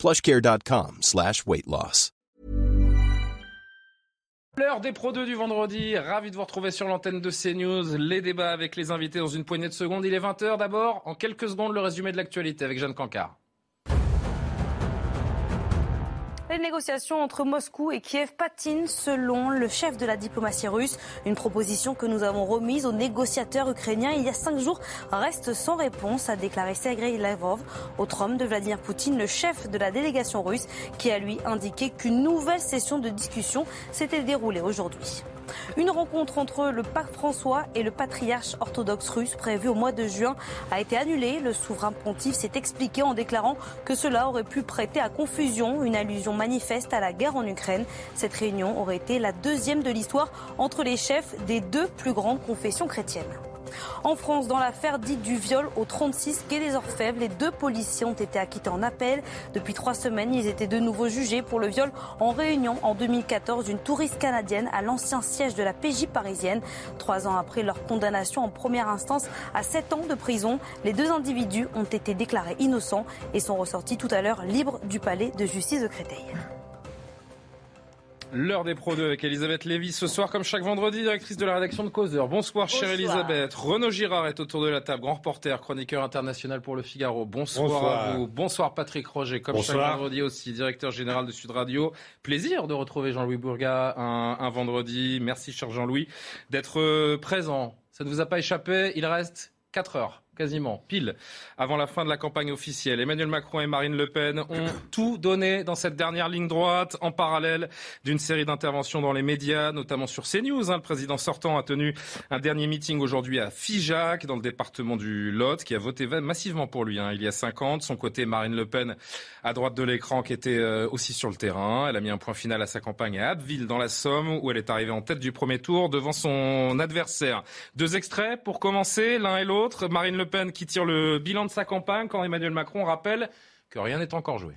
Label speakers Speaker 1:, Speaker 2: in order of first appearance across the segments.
Speaker 1: plushcare.com slash.
Speaker 2: L'heure des Pro 2 du vendredi, ravi de vous retrouver sur l'antenne de CNews. Les débats avec les invités dans une poignée de secondes. Il est 20h d'abord. En quelques secondes, le résumé de l'actualité avec Jeanne Cancard.
Speaker 3: Les négociations entre Moscou et Kiev patinent selon le chef de la diplomatie russe. Une proposition que nous avons remise aux négociateurs ukrainiens il y a cinq jours reste sans réponse, a déclaré Sergei Lavrov, autre homme de Vladimir Poutine, le chef de la délégation russe, qui a lui indiqué qu'une nouvelle session de discussion s'était déroulée aujourd'hui. Une rencontre entre le pape François et le patriarche orthodoxe russe prévue au mois de juin a été annulée. Le souverain pontife s'est expliqué en déclarant que cela aurait pu prêter à confusion, une allusion manifeste à la guerre en Ukraine. Cette réunion aurait été la deuxième de l'histoire entre les chefs des deux plus grandes confessions chrétiennes. En France, dans l'affaire dite du viol au 36 quai des Orfèvres, les deux policiers ont été acquittés en appel. Depuis trois semaines, ils étaient de nouveau jugés pour le viol en réunion en 2014 d'une touriste canadienne à l'ancien siège de la PJ parisienne. Trois ans après leur condamnation en première instance à sept ans de prison, les deux individus ont été déclarés innocents et sont ressortis tout à l'heure libres du palais de justice de Créteil.
Speaker 2: L'heure des Pro 2 avec Elisabeth Lévy ce soir, comme chaque vendredi, directrice de la rédaction de Causeur. Bonsoir, chère Elisabeth. Renaud Girard est autour de la table, grand reporter, chroniqueur international pour le Figaro. Bonsoir, à vous. Bonsoir Patrick Roger, comme chaque vendredi aussi, directeur général de Sud Radio. Plaisir de retrouver Jean-Louis Bourga un, un vendredi. Merci, cher Jean-Louis, d'être euh, présent. Ça ne vous a pas échappé, il reste 4 heures quasiment pile avant la fin de la campagne officielle. Emmanuel Macron et Marine Le Pen ont tout donné dans cette dernière ligne droite, en parallèle d'une série d'interventions dans les médias, notamment sur CNews. Hein. Le président sortant a tenu un dernier meeting aujourd'hui à Figeac, dans le département du Lot, qui a voté massivement pour lui hein, il y a 50. Son côté, Marine Le Pen, à droite de l'écran, qui était euh, aussi sur le terrain. Elle a mis un point final à sa campagne à Abbeville, dans la Somme, où elle est arrivée en tête du premier tour devant son adversaire. Deux extraits pour commencer, l'un et l'autre. Marine Le Qui tire le bilan de sa campagne quand Emmanuel Macron rappelle que rien n'est encore joué.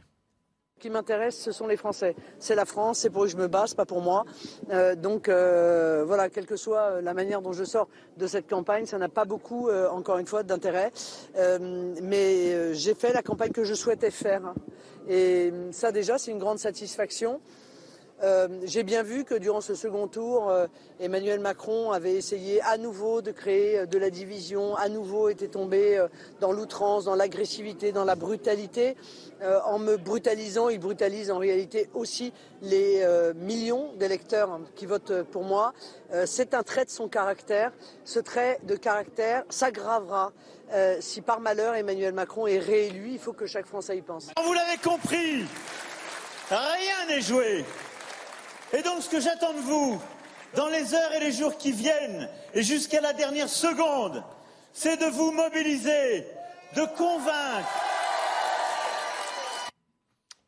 Speaker 4: Ce qui m'intéresse, ce sont les Français. C'est la France, c'est pour eux que je me bats, pas pour moi. Euh, donc euh, voilà, quelle que soit la manière dont je sors de cette campagne, ça n'a pas beaucoup, euh, encore une fois, d'intérêt. mais j'ai fait la campagne que je souhaitais faire. Et ça déjà, c'est une grande satisfaction. Euh, j'ai bien vu que durant ce second tour, euh, Emmanuel Macron avait essayé à nouveau de créer euh, de la division, à nouveau était tombé dans l'outrance, dans l'agressivité, dans la brutalité. en me brutalisant, il brutalise en réalité aussi les millions d'électeurs qui votent pour moi. C'est un trait de son caractère. Ce trait de caractère s'aggravera si par malheur Emmanuel Macron est réélu. Il faut que chaque Français y pense.
Speaker 5: Vous l'avez compris, rien n'est joué. Et donc ce que j'attends de vous, dans les heures et les jours qui viennent, et jusqu'à la dernière seconde, c'est de vous mobiliser, de convaincre.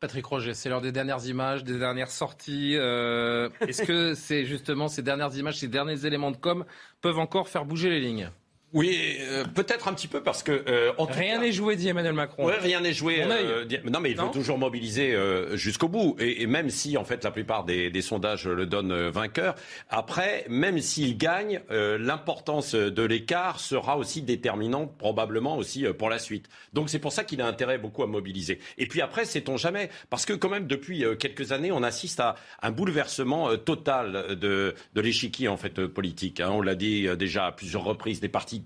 Speaker 2: Patrick Roger, c'est l'heure des dernières images, des dernières sorties. Euh, est-ce que c'est justement ces dernières images, ces derniers éléments de com peuvent encore faire bouger les lignes?
Speaker 6: Oui, euh, peut-être un petit peu parce que euh,
Speaker 2: rien n'est joué, dit Emmanuel Macron.
Speaker 6: rien n'est joué. Euh, non, mais il veut toujours mobiliser jusqu'au bout. Et, même si, en fait, la plupart des, des sondages le donnent vainqueur, après, même s'il gagne, l'importance de l'écart sera aussi déterminante, probablement aussi pour la suite. Donc c'est pour ça qu'il a intérêt beaucoup à mobiliser. Et puis après, sait-on jamais, parce que quand même depuis quelques années, on assiste à un bouleversement total de, de l'échiquier en fait politique. Hein. On l'a dit déjà à plusieurs reprises, des partis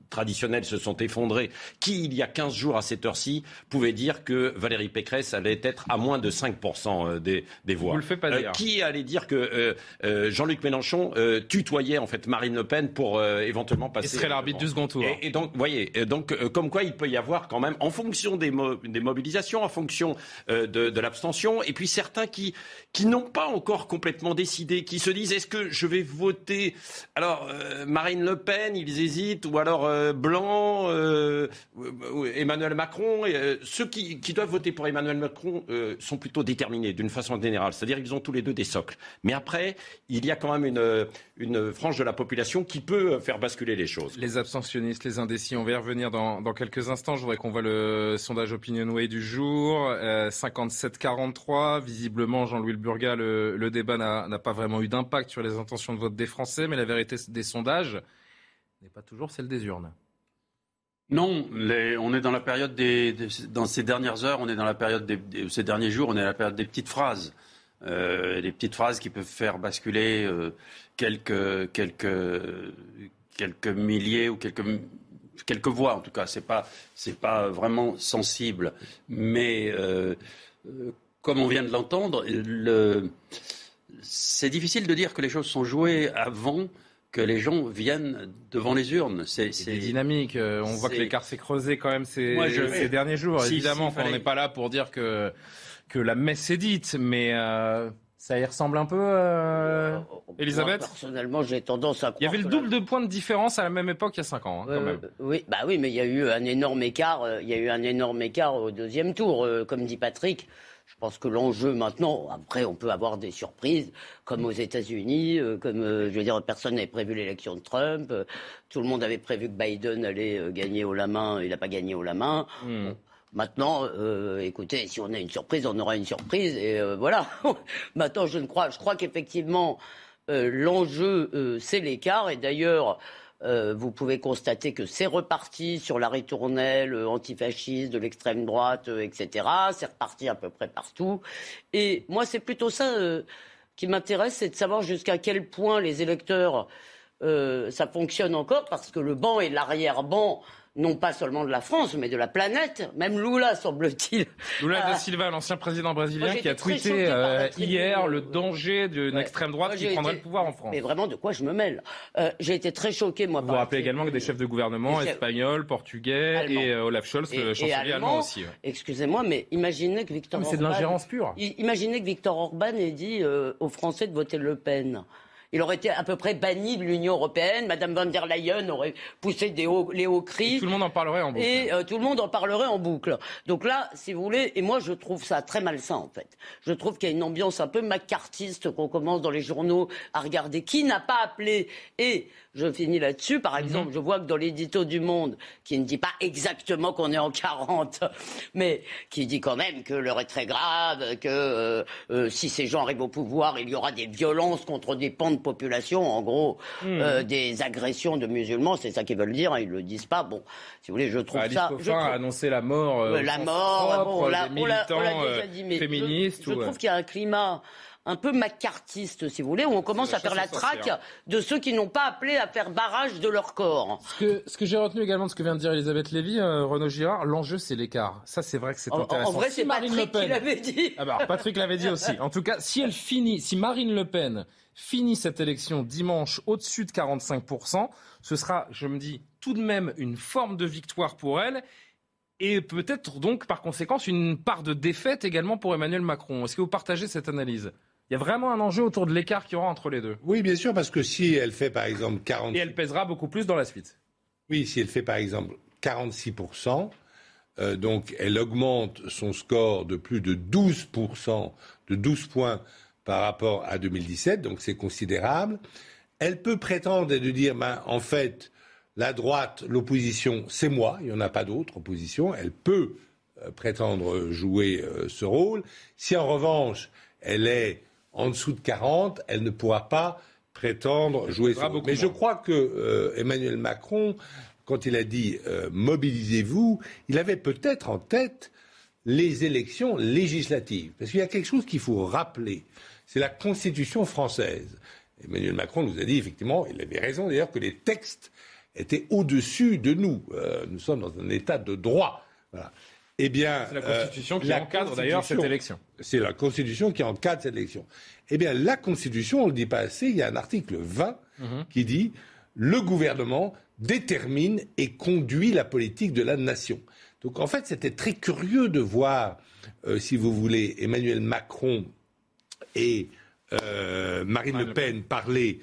Speaker 6: traditionnels se sont effondrés. Qui, il y a 15 jours à cette heure-ci, pouvait dire que Valérie Pécresse allait être à moins de 5% euh, des, des voix
Speaker 2: Vous le faites pas dire.
Speaker 6: Euh, qui allait dire que euh, Jean-Luc Mélenchon tutoyait en fait Marine Le Pen pour éventuellement passer.
Speaker 2: Il serait l'arbitre du second tour.
Speaker 6: Et, donc, voyez, donc comme quoi il peut y avoir quand même, en fonction des, des mobilisations, en fonction de, de l'abstention, et puis certains qui qui n'ont pas encore complètement décidé, qui se disent est-ce que je vais voter? Alors Marine Le Pen, ils hésitent, ou alors euh, Blanc, euh, Emmanuel Macron, ceux qui, doivent voter pour Emmanuel Macron sont plutôt déterminés d'une façon générale. C'est-à-dire qu'ils ont tous les deux des socles. Mais après, il y a quand même une, une frange de la population qui peut faire basculer les choses.
Speaker 2: Les abstentionnistes, les indécis, on va y revenir dans, quelques instants. Je voudrais qu'on voit le sondage Opinionway du jour. 57-43. Visiblement, Jean-Louis Le Burga, le, le débat n'a pas vraiment eu d'impact sur les intentions de vote des Français, mais la vérité des sondages n'est pas toujours celle des urnes.
Speaker 7: Non, on est dans la période des, dans ces dernières heures, on est dans la période des, ces derniers jours, on est dans la période des petites phrases, euh, des petites phrases qui peuvent faire basculer euh, quelques quelques quelques milliers ou quelques quelques voix en tout cas. C'est pas c'est pas vraiment sensible, mais euh, comme on vient de l'entendre, c'est difficile de dire que les choses sont jouées avant que les gens viennent devant les urnes.
Speaker 2: C'est dynamique. Euh, on voit que l'écart s'est creusé quand même ces, ces derniers jours. Évidemment, on n'est pas là pour dire que, que la messe est dite, mais euh, ça y ressemble un peu, euh, Elisabeth?
Speaker 8: Personnellement, j'ai tendance à croire.
Speaker 2: Il y avait le double de points de différence à la même époque il y a 5 ans, hein, quand même.
Speaker 8: Oui, bah oui, mais il y a eu un énorme écart. Il y a eu un énorme écart au deuxième tour, comme dit Patrick. Je pense que l'enjeu maintenant, après, on peut avoir des surprises, comme aux États-Unis, euh, comme, euh, je veux dire, personne n'avait prévu l'élection de Trump, euh, tout le monde avait prévu que Biden allait gagner au la main, il n'a pas gagné au la main. Hmm. Maintenant, écoutez, si on a une surprise, on aura une surprise, et voilà. maintenant, je ne crois, je crois qu'effectivement, l'enjeu, c'est l'écart, et d'ailleurs, euh, vous pouvez constater que c'est reparti sur la ritournelle euh, antifasciste de l'extrême droite, euh, etc. C'est reparti à peu près partout. Et moi, c'est plutôt ça qui m'intéresse, c'est de savoir jusqu'à quel point les électeurs, ça fonctionne encore, parce que le banc et l'arrière-banc non pas seulement de la France, mais de la planète. Même Lula, semble-t-il.
Speaker 2: Lula da Silva, l'ancien président brésilien, qui a tweeté euh, hier le danger d'une extrême droite qui prendrait le pouvoir en France.
Speaker 8: Mais vraiment, de quoi je me mêle euh, J'ai été très choqué, moi.
Speaker 2: Vous vous rappelez également que des chefs de gouvernement espagnols, portugais et euh, Olaf Scholz, le chancelier allemand, aussi.
Speaker 8: Excusez-moi, mais imaginez que Victor
Speaker 2: C'est de l'ingérence pure.
Speaker 8: Imaginez que Victor Orban ait dit aux Français de voter Le Pen il aurait été à peu près banni de l'Union européenne. Madame von der Leyen aurait poussé des hauts, les hauts cris.
Speaker 2: Et tout le monde en parlerait en boucle.
Speaker 8: Et euh, tout le monde en parlerait en boucle. Donc là, si vous voulez, et moi je trouve ça très malsain en fait. Je trouve qu'il y a une ambiance un peu macartiste qu'on commence dans les journaux à regarder. Qui n'a pas appelé Et je finis là-dessus. Par mhm. exemple, je vois que dans l'édito du Monde, qui ne dit pas exactement qu'on est en 40, mais qui dit quand même que l'heure est très grave, que euh, euh, si ces gens arrivent au pouvoir, il y aura des violences contre des pans de population, en gros, euh, des agressions de musulmans, c'est ça qu'ils veulent dire, hein, ils le disent pas. Bon, si vous voulez, je trouve
Speaker 2: ça.
Speaker 8: Je
Speaker 2: a annoncé la mort.
Speaker 8: la mort,
Speaker 2: bon, on l'a déjà dit, mais féministes.
Speaker 8: Je, je trouve qu'il y a un climat un peu macartiste, si vous voulez, où on commence à faire la traque de ceux qui n'ont pas appelé à faire barrage de leur corps.
Speaker 2: Ce que, ce que j'ai retenu également de ce que vient de dire Elisabeth Lévy, euh, Renaud Girard, l'enjeu c'est l'écart. Ça c'est vrai que c'est intéressant.
Speaker 8: En vrai c'est Patrick qui l'avait dit.
Speaker 2: Ah bah, Patrick l'avait dit aussi. En tout cas, si elle finit, si Marine Le Pen finit cette élection dimanche au-dessus de 45%, ce sera, je me dis, tout de même une forme de victoire pour elle et peut-être donc par conséquent une part de défaite également pour Emmanuel Macron. Est-ce que vous partagez cette analyse? Il y a vraiment un enjeu autour de l'écart qu'il y aura entre les deux.
Speaker 9: Oui, bien sûr, parce que si elle fait par exemple 40...
Speaker 2: Et elle pèsera beaucoup plus dans la suite.
Speaker 9: Oui, si elle fait par exemple 46%, euh, donc elle augmente son score de plus de 12%, de 12 points par rapport à 2017, donc c'est considérable. Elle peut prétendre et de dire, ben, en fait, la droite, l'opposition, c'est moi, il n'y en a pas d'autre opposition. Elle peut euh, prétendre jouer euh, ce rôle. Si en revanche, elle est en dessous de 40, elle ne pourra pas prétendre jouer ce Mais je crois que euh, Emmanuel Macron, quand il a dit mobilisez-vous, il avait peut-être en tête les élections législatives. Parce qu'il y a quelque chose qu'il faut rappeler, c'est la Constitution française. Emmanuel Macron nous a dit effectivement, il avait raison d'ailleurs, que les textes étaient au-dessus de nous. Euh, nous sommes dans un état de droit. Voilà.
Speaker 2: Eh bien, c'est la Constitution qui encadre d'ailleurs cette élection.
Speaker 9: C'est la Constitution qui encadre cette élection. Eh bien, la Constitution, on ne le dit pas assez, il y a un article 20 mhm. qui dit le gouvernement détermine et conduit la politique de la nation. Donc en fait, c'était très curieux de voir, euh, si vous voulez, Emmanuel Macron et euh, Marine Le Pen parler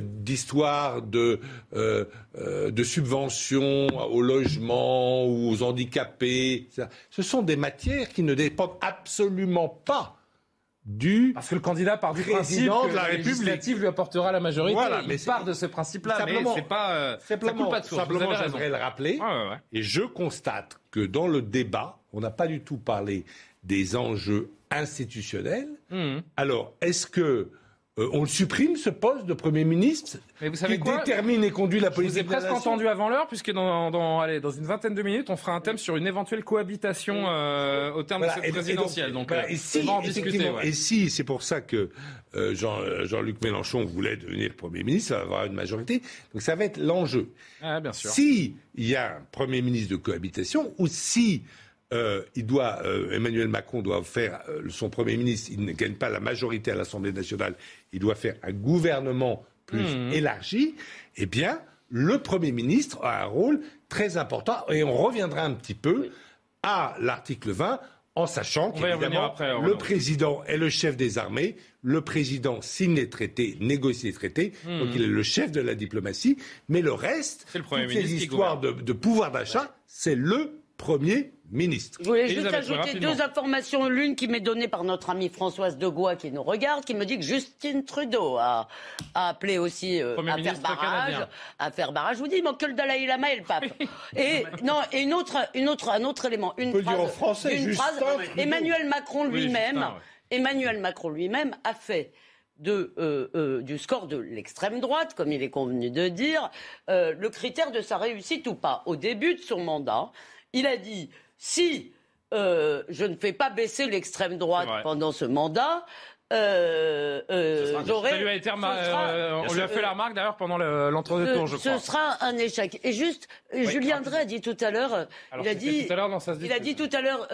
Speaker 9: d'histoire de, de subventions au logement ou aux handicapés. Ce sont des matières qui ne dépendent absolument pas du
Speaker 2: parce que le candidat part du principe que de la, République lui apportera la majorité. Voilà, mais il part de ce principe-là. Mais c'est pas euh,
Speaker 9: simplement,
Speaker 2: pas de source.
Speaker 9: Simplement, j'aimerais le rappeler. Et je constate que dans le débat, on n'a pas du tout parlé des enjeux institutionnels. Mmh. Alors, est-ce que euh, on le supprime, ce poste de Premier ministre
Speaker 2: Mais vous savez qui
Speaker 9: détermine et conduit la politique.
Speaker 2: Je vous ai presque entendu avant l'heure, puisque dans, dans, allez, dans une vingtaine de minutes, on fera un thème sur une éventuelle cohabitation euh, au terme de cette présidentielle. Donc,
Speaker 9: euh, et, si, en discuter, et si, c'est pour ça que Jean, Jean-Luc Mélenchon voulait devenir Premier ministre, ça va avoir une majorité. Donc ça va être l'enjeu.
Speaker 2: Ah, bien sûr.
Speaker 9: Si il y a un Premier ministre de cohabitation, ou si euh, il doit, euh, Emmanuel Macron doit faire euh, son Premier ministre, il ne gagne pas la majorité à l'Assemblée nationale, il doit faire un gouvernement plus mmh. élargi, eh bien, le Premier ministre a un rôle très important, et on reviendra un petit peu à l'article 20, en sachant qu'évidemment, le président est le chef des armées, le président signe les traités, négocie les traités, mmh. donc il est le chef de la diplomatie, mais le reste,
Speaker 2: le toutes
Speaker 9: ces histoires de, de, pouvoir d'achat, c'est le Premier ministre.
Speaker 8: Je voulais juste ajouter deux informations. L'une qui m'est donnée par notre amie Françoise Degois qui nous regarde, qui me dit que Justine Trudeau a, appelé aussi euh, à faire barrage. À faire barrage. Je vous dis, il manque que le Dalai Lama et le pape. et non, et une autre, une autre, un autre élément. Une
Speaker 9: phrase, dire en français, une phrase,
Speaker 8: Emmanuel Macron lui-même, Emmanuel Macron lui-même a fait de, euh, euh, du score de l'extrême droite, comme il est convenu de dire, le critère de sa réussite ou pas. Au début de son mandat, il a dit si euh, je ne fais pas baisser l'extrême droite pendant ce mandat,
Speaker 2: euh, euh, ça lui a été euh, on lui a fait la remarque d'ailleurs pendant l'entre-deux tours, je
Speaker 8: crois. Ce sera un échec. Et juste, Julien Drey a dit tout à l'heure, il a dit, il a dit tout à l'heure,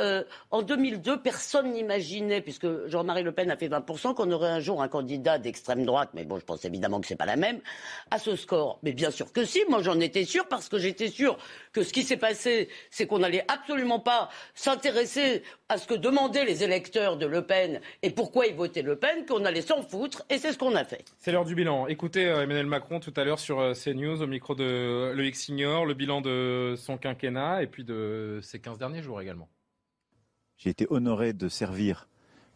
Speaker 8: en 2002, personne n'imaginait, puisque Jean-Marie Le Pen a fait 20%, qu'on aurait un jour un candidat d'extrême droite, mais bon, je pense évidemment que c'est pas la même, à ce score. Mais bien sûr que si, moi j'en étais sûr, parce que j'étais sûr que ce qui s'est passé, c'est qu'on n'allait absolument pas s'intéresser à ce que demandaient les électeurs de Le Pen et pourquoi ils votaient Le Pen, qu'on allait s'en foutre, et c'est ce qu'on a fait.
Speaker 2: C'est l'heure du bilan. Écoutez euh, Emmanuel Macron tout à l'heure sur euh, CNews, au micro de Loïc Signor, le bilan de son quinquennat et puis de ces 15 derniers jours également.
Speaker 10: J'ai été honoré de servir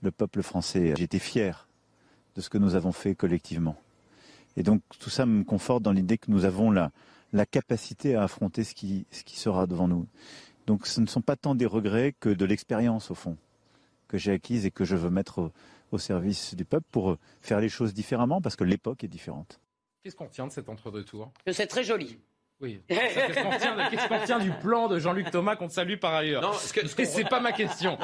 Speaker 10: le peuple français. J'ai été fier de ce que nous avons fait collectivement. Et donc tout ça me conforte dans l'idée que nous avons la, la capacité à affronter ce qui, ce qui sera devant nous. Donc ce ne sont pas tant des regrets que de l'expérience, au fond, que j'ai acquise et que je veux mettre au, service du peuple pour faire les choses différemment, parce que l'époque est différente.
Speaker 2: Qu'est-ce qu'on tient de cet entre-deux tours
Speaker 8: C'est très joli.
Speaker 2: Oui. Qu'est-ce qu'on tient, du plan de Jean-Luc Thomas qu'on te salue par ailleurs? Non, ce que, c'est pas ma question.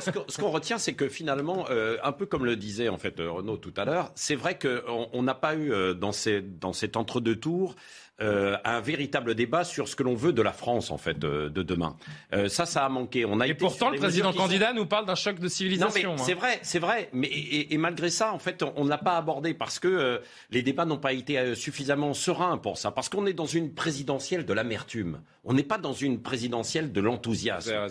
Speaker 6: ce, qu'on retient, c'est que finalement, euh, un peu comme le disait en fait Renaud tout à l'heure, c'est vrai qu'on n'a pas eu euh, dans, ces, dans cet entre-deux tours euh, un véritable débat sur ce que l'on veut de la France en fait de, demain. Euh, ça, ça a manqué. On a
Speaker 2: et pourtant, le président candidat nous parle d'un choc de civilisation.
Speaker 6: Mais c'est vrai, c'est vrai. Mais et, malgré ça, en fait, on ne l'a pas abordé parce que euh, les débats n'ont pas été suffisamment sereins pour ça. Parce qu'on est dans une présidentielle de l'amertume. On n'est pas dans une présidentielle de l'enthousiasme.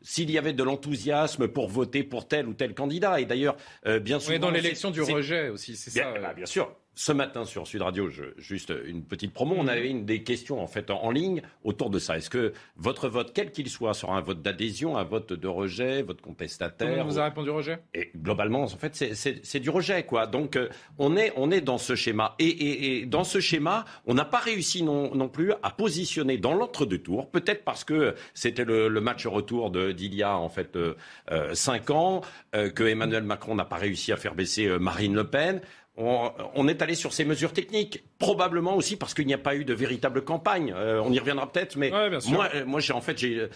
Speaker 6: S'il y avait de l'enthousiasme pour voter pour tel ou tel candidat, et d'ailleurs, bien sûr.
Speaker 2: On est dans l'élection du rejet aussi, c'est ça.
Speaker 6: Bah, bien sûr ce matin sur Sud Radio, juste une petite promo, on avait une des questions en fait en, ligne autour de ça. Est-ce que votre vote, quel qu'il soit, sera un vote d'adhésion, un vote de rejet, vote contestataire
Speaker 2: On vous a répondu rejet?
Speaker 6: Et globalement, en fait, c'est du rejet, quoi. Donc, euh, on est on est dans ce schéma. Et, dans ce schéma, on n'a pas réussi non, non, plus à positionner dans l'entre-deux tours. Peut-être parce que c'était le, match retour d'il y a en fait euh, euh, cinq ans, que Emmanuel Macron n'a pas réussi à faire baisser Marine Le Pen on, est allé sur ces mesures techniques, probablement aussi parce qu'il n'y a pas eu de véritable campagne. Euh, on y reviendra peut-être, mais moi, euh, moi, j'ai en fait, j'ai
Speaker 8: euh,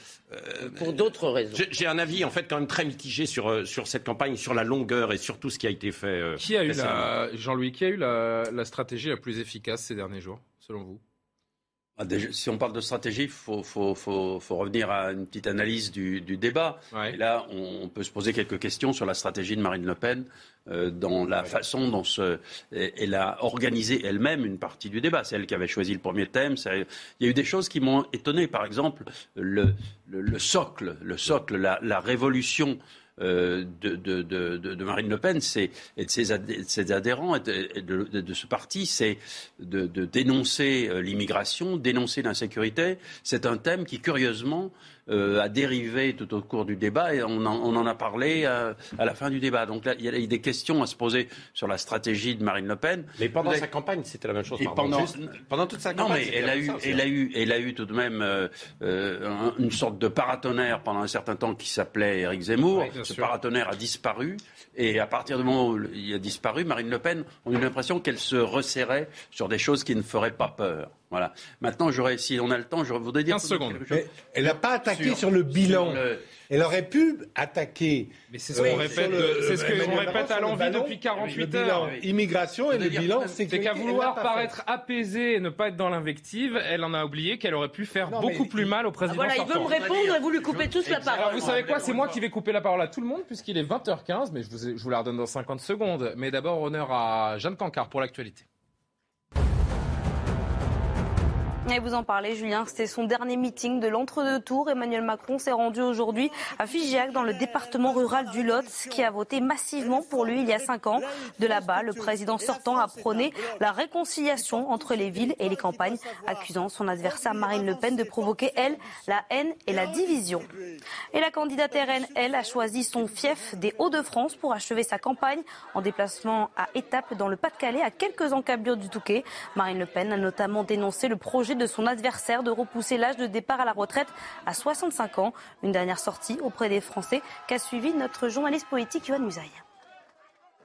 Speaker 8: pour d'autres raisons,
Speaker 6: j'ai un avis en fait quand même très mitigé sur sur cette campagne, sur la longueur et sur tout ce qui a été fait.
Speaker 2: qui a eu Jean-Louis, qui a eu la, stratégie la plus efficace ces derniers jours, selon vous?
Speaker 7: Si on parle de stratégie, il faut, revenir à une petite analyse du, débat. Et là, on, peut se poser quelques questions sur la stratégie de Marine Le Pen euh, dans la façon dont elle a organisé elle-même une partie du débat. C'est elle qui avait choisi le premier thème. Il y a eu des choses qui m'ont étonné. Par exemple, le, socle, le socle, la, révolution de, de, Marine Le Pen et de ses, adhérents de, ce parti, c'est de, dénoncer l'immigration, dénoncer l'insécurité. C'est un thème qui, curieusement, euh, a dérivé tout au cours du débat et on en, a parlé euh, à, la fin du débat. Donc là, il y a des questions à se poser sur la stratégie de Marine Le Pen.
Speaker 6: Mais pendant sa campagne, c'était la même chose.
Speaker 7: pendant, pendant toute sa campagne. Non, mais elle a, eu, elle, a eu, elle a eu tout de même euh, une sorte de paratonnerre pendant un certain temps qui s'appelait Éric Zemmour. Ce paratonnerre a disparu. Et à partir du moment où il a disparu, Marine Le Pen, on a eu l'impression qu'elle se resserrait sur des choses qui ne feraient pas peur. Voilà. Maintenant, j'aurais, si on a le temps, je voudrais dire.
Speaker 2: 15 secondes.
Speaker 9: elle n'a pas attaqué sur, le bilan. Elle aurait pu attaquer.
Speaker 2: Mais c'est ce qu'on répète, c'est ce qu'on répète à l'envie depuis 48 heures.
Speaker 9: Immigration et le bilan,
Speaker 2: c'est qu'à vouloir paraître apaisée et ne pas être dans l'invective, elle en a oublié qu'elle aurait pu faire beaucoup plus mal au président.
Speaker 8: Ah, voilà, il veut me répondre et vous lui coupez tous la parole.
Speaker 2: Alors vous savez quoi, c'est moi qui vais couper la parole à tout le monde puisqu'il est 20h15, mais je vous, je vous la redonne dans 50 secondes. Mais d'abord, honneur à Jeanne Cancard pour l'actualité.
Speaker 3: Et vous en parlez, Julien, c'était son dernier meeting de l'entre-deux tours. Emmanuel Macron s'est rendu aujourd'hui à Figeac, dans le département rural du Lot, qui a voté massivement pour lui il y a cinq ans. De là-bas, le président sortant a prôné la réconciliation entre les villes et les campagnes, accusant son adversaire Marine Le Pen de provoquer, elle, la haine et la division. Et la candidate RN, elle, a choisi son fief des Hauts-de-France pour achever sa campagne en déplacement à étapes dans le Pas-de-Calais, à quelques encablures du Touquet. Marine Le Pen a notamment dénoncé le projet de son adversaire de repousser l'âge de départ à la retraite à 65 ans. Une dernière sortie auprès des Français qu'a suivi notre journaliste politique Yohann Musaï.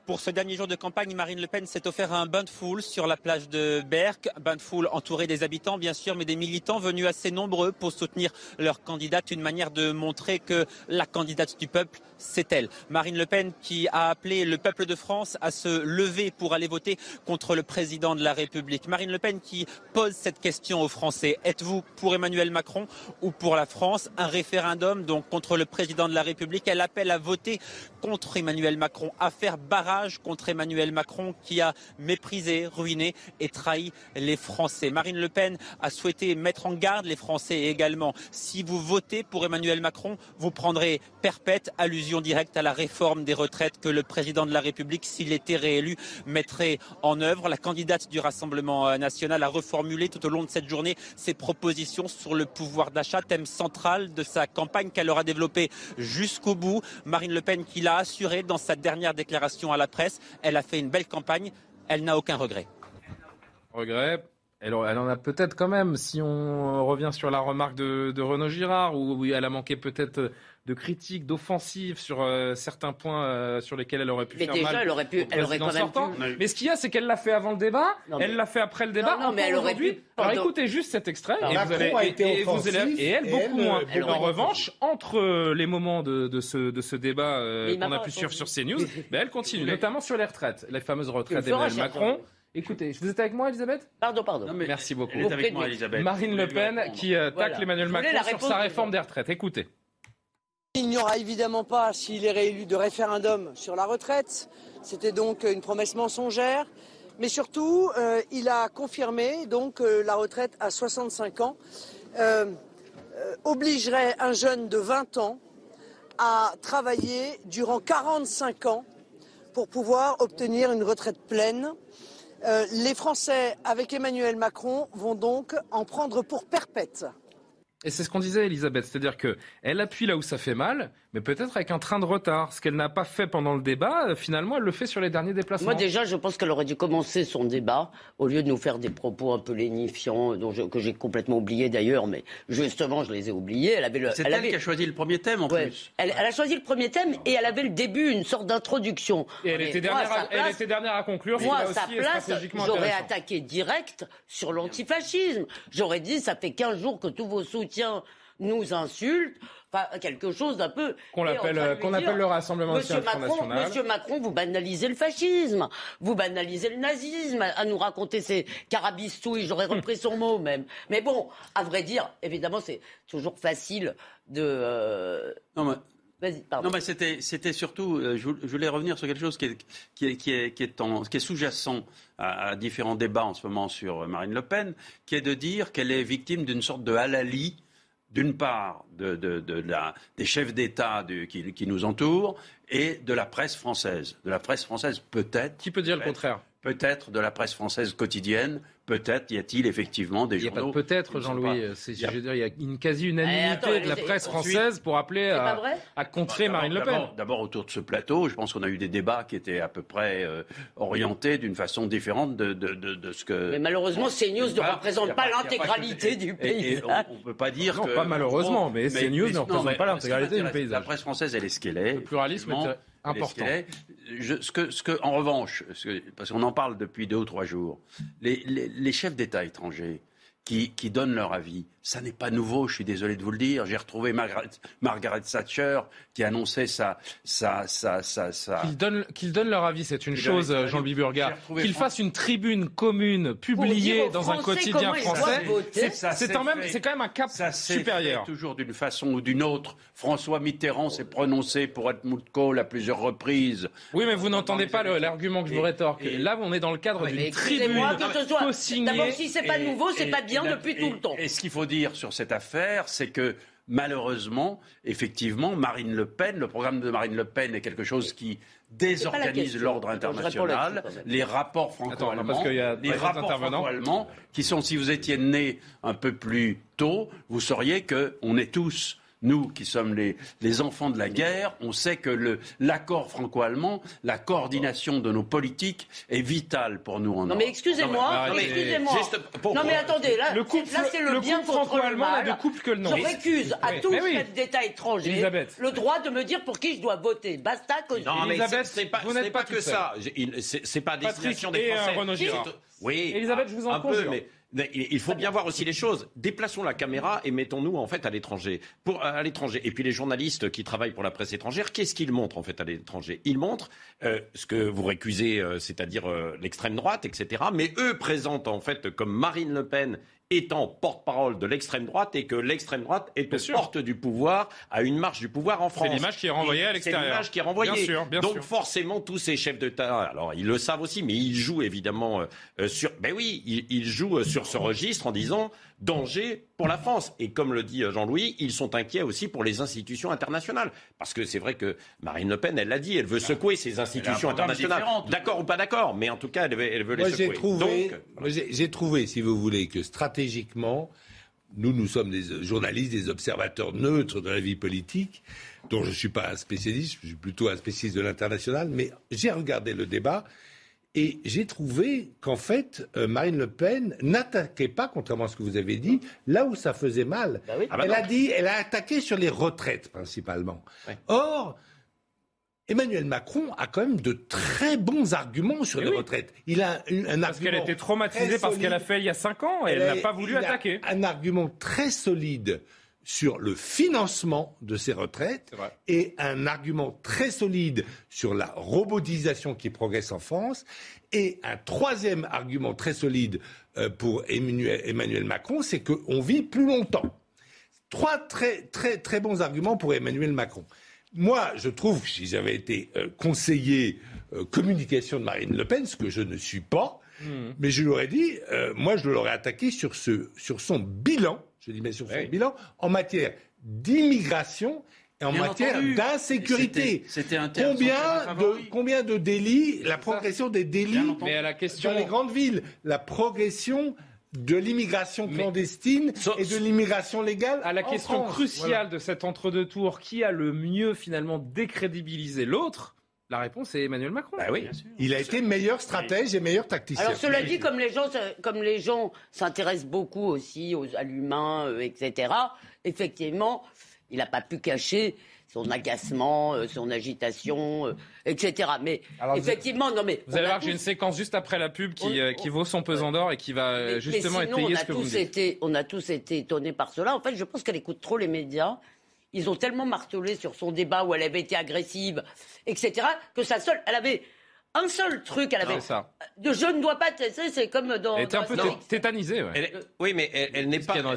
Speaker 11: Pour ce dernier jour de campagne, Marine Le Pen s'est offert un bain de foule sur la plage de Berck. Bain de foule entouré des habitants, bien sûr, mais des militants venus assez nombreux pour soutenir leur candidate. Une manière de montrer que la candidate du peuple, c'est elle. Marine Le Pen qui a appelé le peuple de France à se lever pour aller voter contre le président de la République. Marine Le Pen qui pose cette question aux Français. Êtes-vous pour Emmanuel Macron ou pour la France? Un référendum donc contre le président de la République. Elle appelle à voter contre Emmanuel Macron, à faire barrage contre Emmanuel Macron qui a méprisé, ruiné et trahi les Français. Marine Le Pen a souhaité mettre en garde les Français également. Si vous votez pour Emmanuel Macron, vous prendrez perpète, allusion directe à la réforme des retraites que le président de la République, s'il était réélu, mettrait en œuvre. La candidate du Rassemblement national a reformulé tout au long de cette journée ses propositions sur le pouvoir d'achat, thème central de sa campagne qu'elle aura développée jusqu'au bout. Marine Le Pen qui l'a assuré dans sa dernière déclaration à la Elle a fait une belle campagne. Elle n'a aucun. Regret
Speaker 2: elle, en a peut-être quand même, si on revient sur la remarque de, de Renaud Girard, où elle a manqué peut-être de critiques, d'offensives sur euh, certains points euh, sur lesquels elle aurait pu
Speaker 8: mais
Speaker 2: faire
Speaker 8: déjà, elle aurait pu, elle aurait quand même
Speaker 2: pu... Mais ce qu'il y a, c'est qu'elle l'a fait avant le débat, elle l'a fait après le débat.
Speaker 8: Non, mais elle aurait pu.
Speaker 2: Alors écoutez juste cet extrait et, vous allez, et, vous et elle beaucoup moins. en revanche, entre les moments de, de, ce, de ce débat euh, qu'on a pu suivre sur CNews, ben, elle continue, notamment sur les retraites, les fameuses retraites d'Emmanuel Macron. Écoutez, vous êtes avec moi, Elisabeth?
Speaker 8: Pardon, pardon.
Speaker 2: Merci beaucoup.
Speaker 7: Elle est avec moi, Elisabeth.
Speaker 2: Marine Le Pen qui tacle Emmanuel Macron sur sa réforme des retraites. Écoutez.
Speaker 4: Il n'y aura évidemment pas, s'il est réélu, de référendum sur la retraite. C'était donc une promesse mensongère. Mais surtout, euh, il a confirmé donc euh, la retraite à 65 ans euh, obligerait un jeune de 20 ans à travailler durant 45 ans pour pouvoir obtenir une retraite pleine. Les Français, avec Emmanuel Macron, vont donc en prendre pour perpète.
Speaker 2: Et c'est ce qu'on disait, Elisabeth, c'est-à-dire qu'elle appuie là où ça fait mal, mais peut-être avec un train de retard. Ce qu'elle n'a pas fait pendant le débat, euh, finalement, elle le fait sur les derniers déplacements.
Speaker 8: Moi, déjà, je pense qu'elle aurait dû commencer son débat, au lieu de nous faire des propos un peu lénifiants, dont que j'ai complètement oublié d'ailleurs, mais justement, je les ai oubliés.
Speaker 7: Elle avait C'est elle, qui a choisi le premier thème, en plus.
Speaker 8: Elle, a choisi le premier thème et elle avait le début, une sorte d'introduction.
Speaker 2: Et elle, était dernière, à, elle était dernière à conclure.
Speaker 8: Moi, à sa place, j'aurais attaqué direct sur l'antifascisme. J'aurais dit, ça fait 15 jours que tous vos soutiens nous insultent quelque chose d'un peu.
Speaker 2: Qu'on appelle, qu'on appelle le Rassemblement
Speaker 8: Monsieur Macron, Monsieur Macron, vous banalisez le fascisme, vous banalisez le nazisme, à nous raconter ces carabistouilles, j'aurais repris son mot même. Mais bon, à vrai dire, évidemment, c'est toujours facile de. Euh,
Speaker 7: non, mais... Non, mais c'était, c'était surtout, euh, je voulais revenir sur quelque chose qui est, qui est, qui est, qui est, est sous-jacent à, à, différents débats en ce moment sur Marine Le Pen, qui est de dire qu'elle est victime d'une sorte de halali d'une part de, des chefs d'État qui, qui, nous entourent et de la presse française. De la presse française, peut-être.
Speaker 2: Qui peut dire le contraire?
Speaker 7: Peut-être de la presse française quotidienne, Peut-être y a-t-il effectivement des journaux.
Speaker 2: Il n'y a pas peut-être, Jean-Louis. Je veux dire, il y a une quasi-unanimité eh, de la presse française pour appeler à, contrer Marine Le Pen.
Speaker 7: D'abord, autour de ce plateau, je pense qu'on a eu des débats qui étaient à peu près euh, orientés d'une façon différente de, de, ce que.
Speaker 8: Mais malheureusement, CNews ne représente pas, l'intégralité du pays.
Speaker 7: on ne peut pas dire
Speaker 2: non, pas malheureusement, mais, CNews ne représente pas l'intégralité du paysage.
Speaker 7: La presse française, elle est ce qu'elle est. Le
Speaker 2: pluralisme est
Speaker 7: ce, que, ce que, en revanche, parce qu'on en parle depuis deux ou trois jours, les, les, les chefs d'État étrangers qui, qui, donnent leur avis ça n'est pas nouveau, je suis désolé de vous le dire. J'ai retrouvé Margaret, Margaret, Thatcher qui annonçait sa. sa, sa, sa,
Speaker 2: Qu'ils donnent, qu'ils donnent leur avis, c'est une chose, Jean-Louis Burga. Qu'ils fassent une tribune commune publiée dans un quotidien français, c'est quand, même, quand même un cap ça supérieur.
Speaker 7: toujours d'une façon ou d'une autre. François Mitterrand s'est prononcé pour Helmut Kohl à plusieurs reprises.
Speaker 2: Oui, mais vous n'entendez pas l'argument que je vous rétorque. Là, on est dans le cadre d'une tribune co-signée.
Speaker 8: D'abord, si c'est pas nouveau, c'est pas bien depuis tout le temps.
Speaker 7: Et ce qu'il faut dire, sur cette affaire, c'est que malheureusement, effectivement, Marine Le Pen, le programme de Marine Le Pen est quelque chose qui désorganise l'ordre international, les rapports franco-allemands, les rapports franco-allemands, qui sont, si vous étiez né un peu plus tôt, vous sauriez qu'on est tous nous qui sommes les, les, enfants de la guerre, on sait que l'accord franco-allemand, la coordination de nos politiques est vitale pour nous en
Speaker 8: Non mais excusez-moi, excusez-moi. Non mais attendez, là, là c'est le, bien contre le mal.
Speaker 2: de couple que le nom.
Speaker 8: Je récuse à tous les chefs d'État étrangers le droit de me dire pour qui je dois voter. Basta que
Speaker 6: Non mais c'est pas, vous n'êtes pas, que ça. C'est pas destination des Français.
Speaker 2: Oui, Elisabeth, je vous en conjure.
Speaker 6: Il faut bien voir aussi les choses. Déplaçons la caméra et mettons-nous en fait à l'étranger. Pour à l'étranger. Et puis les journalistes qui travaillent pour la presse étrangère, qu'est-ce qu'ils montrent en fait à l'étranger? Ils montrent euh, ce que vous récusez, euh, c'est-à-dire euh, l'extrême droite, etc. Mais eux présentent en fait comme Marine Le Pen étant porte-parole de l'extrême droite et que l'extrême droite est aux portes du pouvoir, à une marche du pouvoir en France.
Speaker 2: C'est l'image qui est renvoyée à l'extérieur.
Speaker 6: C'est l'image qui est renvoyée.
Speaker 2: Bien sûr, bien
Speaker 6: Donc forcément, tous ces chefs d'État, alors ils le savent aussi, mais ils jouent évidemment euh, sur... Ben oui, ils, ils jouent sur ce registre en disant danger pour la France. Et comme le dit euh, Jean-Louis, ils sont inquiets aussi pour les institutions internationales. Parce que c'est vrai que Marine Le Pen, elle l'a dit, elle veut secouer ces institutions internationales. D'accord ou pas d'accord, mais en tout cas, elle veut, elle veut les secouer.
Speaker 9: Trouvé, j'ai trouvé, si vous voulez, que stratégiquement, nous, nous sommes des journalistes, des observateurs neutres de la vie politique, dont je ne suis pas un spécialiste, je suis plutôt un spécialiste de l'international, mais j'ai regardé le débat et j'ai trouvé qu'en fait, euh, Marine Le Pen n'attaquait pas, contrairement à ce que vous avez dit, là où ça faisait mal. Bah ah bah elle a dit, elle a attaqué sur les retraites principalement. Or, Emmanuel Macron a quand même de très bons arguments sur les retraites. Il a un,
Speaker 2: argument.
Speaker 9: Parce
Speaker 2: qu'elle a été traumatisée par ce qu'elle a fait il y a cinq ans et elle n'a pas voulu attaquer.
Speaker 9: un argument très solide sur le financement de ces retraites et un argument très solide sur la robotisation qui progresse en France et un troisième argument très solide euh, pour Emmanuel Macron, c'est qu'on vit plus longtemps. Trois très, très, très bons arguments pour Emmanuel Macron. Moi, je trouve, si j'avais été euh, conseiller euh, communication de Marine Le Pen, ce que je ne suis pas, hmm. mais je lui aurais dit, moi, je l'aurais attaqué sur, ce, sur son bilan je dis bien sur son bilan, en matière d'immigration et en matière d'insécurité.
Speaker 7: C'était
Speaker 9: combien de combien de délits, la progression des délits
Speaker 2: mais à la question...
Speaker 9: dans les grandes villes, la progression de l'immigration clandestine et de l'immigration légale.
Speaker 2: À la question cruciale de cet entre-deux tours, qui a le mieux finalement décrédibilisé l'autre? La réponse est Emmanuel Macron.
Speaker 9: Bah oui. il a été meilleur stratège et meilleur tacticien.
Speaker 8: Alors cela dit, comme les gens, comme les gens s'intéressent beaucoup aussi aux, à l'humain, euh, etc. Effectivement, il n'a pas pu cacher son agacement, euh, son agitation, euh, etc. Mais effectivement, non mais
Speaker 2: vous allez voir que j'ai une séquence juste après la pub qui, qui vaut son pesant d'or et qui va justement étayer ce que vous
Speaker 8: dites. On a tous été étonnés par cela. En fait, je pense qu'elle écoute trop les médias ils ont tellement martelé sur son débat où elle avait été agressive, etc., que sa seule, elle avait un seul truc. Elle avait.
Speaker 2: ça.
Speaker 8: De je ne dois pas. C'est comme dans.
Speaker 2: Elle était un peu tétanisée.
Speaker 6: oui, mais elle, n'est pas.
Speaker 2: Dans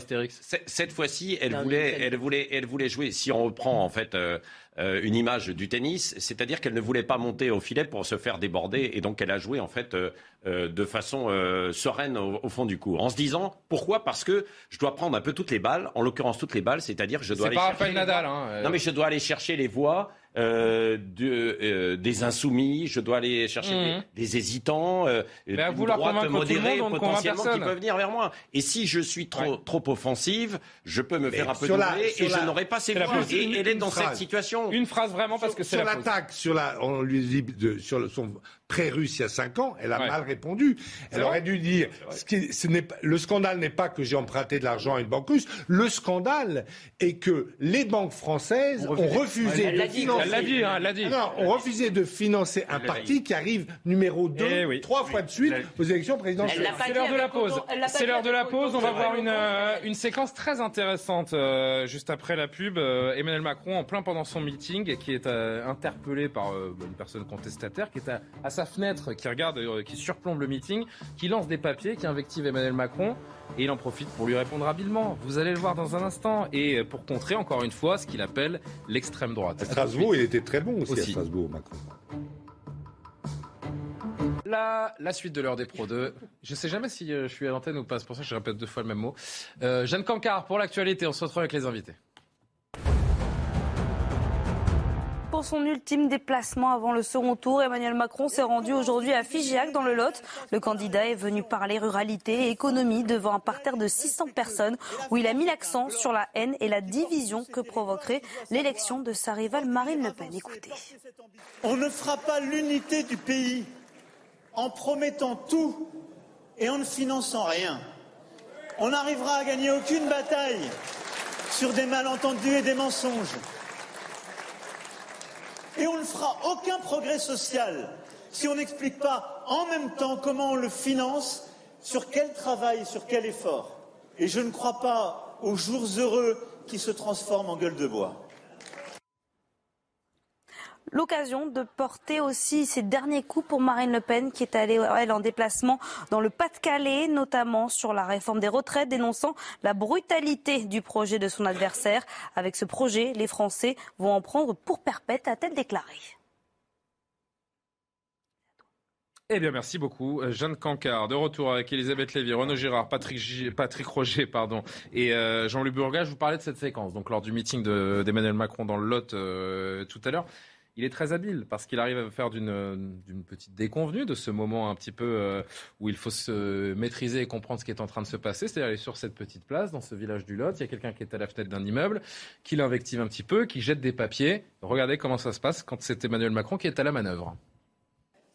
Speaker 6: cette fois-ci, elle voulait, elle voulait, elle voulait jouer. Si on reprend en fait. Euh, euh, une image du tennis, c'est-à-dire qu'elle ne voulait pas monter au filet pour se faire déborder, et donc elle a joué en fait euh, euh, de façon sereine au, fond du cours, en se disant pourquoi? Parce que je dois prendre un peu toutes les balles, en l'occurrence toutes les balles, c'est-à-dire je dois
Speaker 2: pas chercher Nadal, hein,
Speaker 6: non mais je dois aller chercher les voix euh, de, euh, des insoumis, je dois aller chercher mmh. des, hésitants, euh,
Speaker 2: une droite modérée
Speaker 6: potentiellement qui peuvent venir vers moi. Et si je suis trop, trop offensive, je peux me faire un peu doubler et je n'aurai pas ces voix. Et elle est dans cette situation.
Speaker 2: Une phrase vraiment parce que c'est
Speaker 9: sur l'attaque, sur la, on lui dit de, sur son pré-russe il y a cinq ans, elle a mal répondu. Elle aurait dû dire ce, qui, ce n'est le scandale n'est pas que j'ai emprunté de l'argent à une banque russe. Le scandale est que les banques françaises ont refusé, de financer.
Speaker 2: Elle l'a dit, hein, elle l'a dit.
Speaker 9: Non, ont refusé de financer un parti qui arrive numéro 2 eh trois fois de suite aux élections présidentielles.
Speaker 2: C'est l'heure de la pause. C'est l'heure de la pause. On va voir une, euh, une séquence très intéressante euh, juste après la pub. Euh, Emmanuel Macron en plein pendant son meeting qui est interpellé par une personne contestataire qui est à, à sa fenêtre, qui regarde, euh, qui surplombe le meeting, qui lance des papiers, qui invective Emmanuel Macron. Et il en profite pour lui répondre habilement. Vous allez le voir dans un instant. Et pour contrer encore une fois ce qu'il appelle l'extrême droite.
Speaker 9: À Strasbourg, il était très bon aussi, à Strasbourg, Macron.
Speaker 2: La, la, suite de l'heure des Pro 2. Je ne sais jamais si euh, je suis à l'antenne ou pas, c'est pour ça que je répète deux fois le même mot. Euh, Jeanne Cancard, pour l'actualité, on se retrouve avec les invités.
Speaker 3: Pour son ultime déplacement avant le second tour, Emmanuel Macron s'est rendu aujourd'hui à Figeac dans le Lot. Le candidat est venu parler ruralité et économie devant un parterre de 600 personnes où il a mis l'accent sur la haine et la division que provoquerait l'élection de sa rivale Marine Le Pen. Écoutez.
Speaker 5: On ne fera pas l'unité du pays en promettant tout et en ne finançant rien. On n'arrivera à gagner aucune bataille sur des malentendus et des mensonges. Et on ne fera aucun progrès social si on n'explique pas en même temps comment on le finance, sur quel travail, sur quel effort. Et je ne crois pas aux jours heureux qui se transforment en gueule de bois.
Speaker 3: L'occasion de porter aussi ses derniers coups pour Marine Le Pen, qui est allée, elle, en déplacement dans le Pas-de-Calais, notamment sur la réforme des retraites, dénonçant la brutalité du projet de son adversaire. Avec ce projet, les Français vont en prendre pour perpète, a-t-elle déclaré.
Speaker 2: Eh bien, merci beaucoup. Euh, Jeanne Cancard, de retour avec Elisabeth Lévy, Renaud Girard, Patrick, Roger pardon, et euh, Jean-Luc Bourga. Je vous parlais de cette séquence, donc lors du meeting d'Emmanuel Macron dans le Lot euh, tout à l'heure il est très habile parce qu'il arrive à faire d'une petite déconvenue de ce moment un petit peu euh, où il faut se maîtriser et comprendre ce qui est en train de se passer. C'est-à-dire, il est sur cette petite place, dans ce village du Lot. Il y a quelqu'un qui est à la fenêtre d'un immeuble, qui l'invective un petit peu, qui jette des papiers. Regardez comment ça se passe quand c'est Emmanuel Macron qui est à la manœuvre.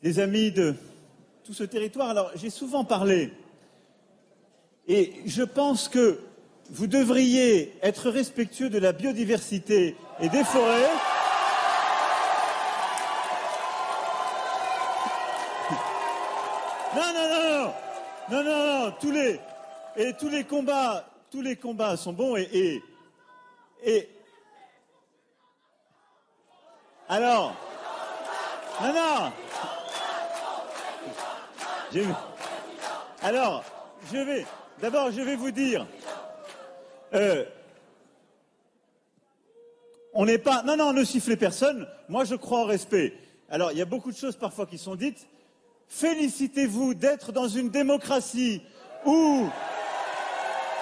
Speaker 5: Les amis de tout ce territoire, alors j'ai souvent parlé et je pense que vous devriez être respectueux de la biodiversité et des forêts. Non, non, non, non, tous les, et tous les combats, tous les combats sont bons et, et, alors, non, non, alors, je vais, d'abord, je vais vous dire, euh, on n'est pas, non, non, ne sifflez personne. Moi, je crois au respect. Alors, il y a beaucoup de choses parfois qui sont dites. Félicitez-vous d'être dans une démocratie où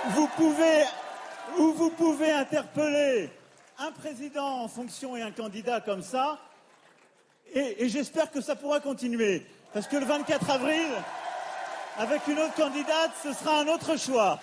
Speaker 5: vous pouvez, où vous pouvez interpeller un président en fonction et un candidat comme ça. Et, j'espère que ça pourra continuer. Parce que le 24 avril, avec une autre candidate, ce sera un autre choix.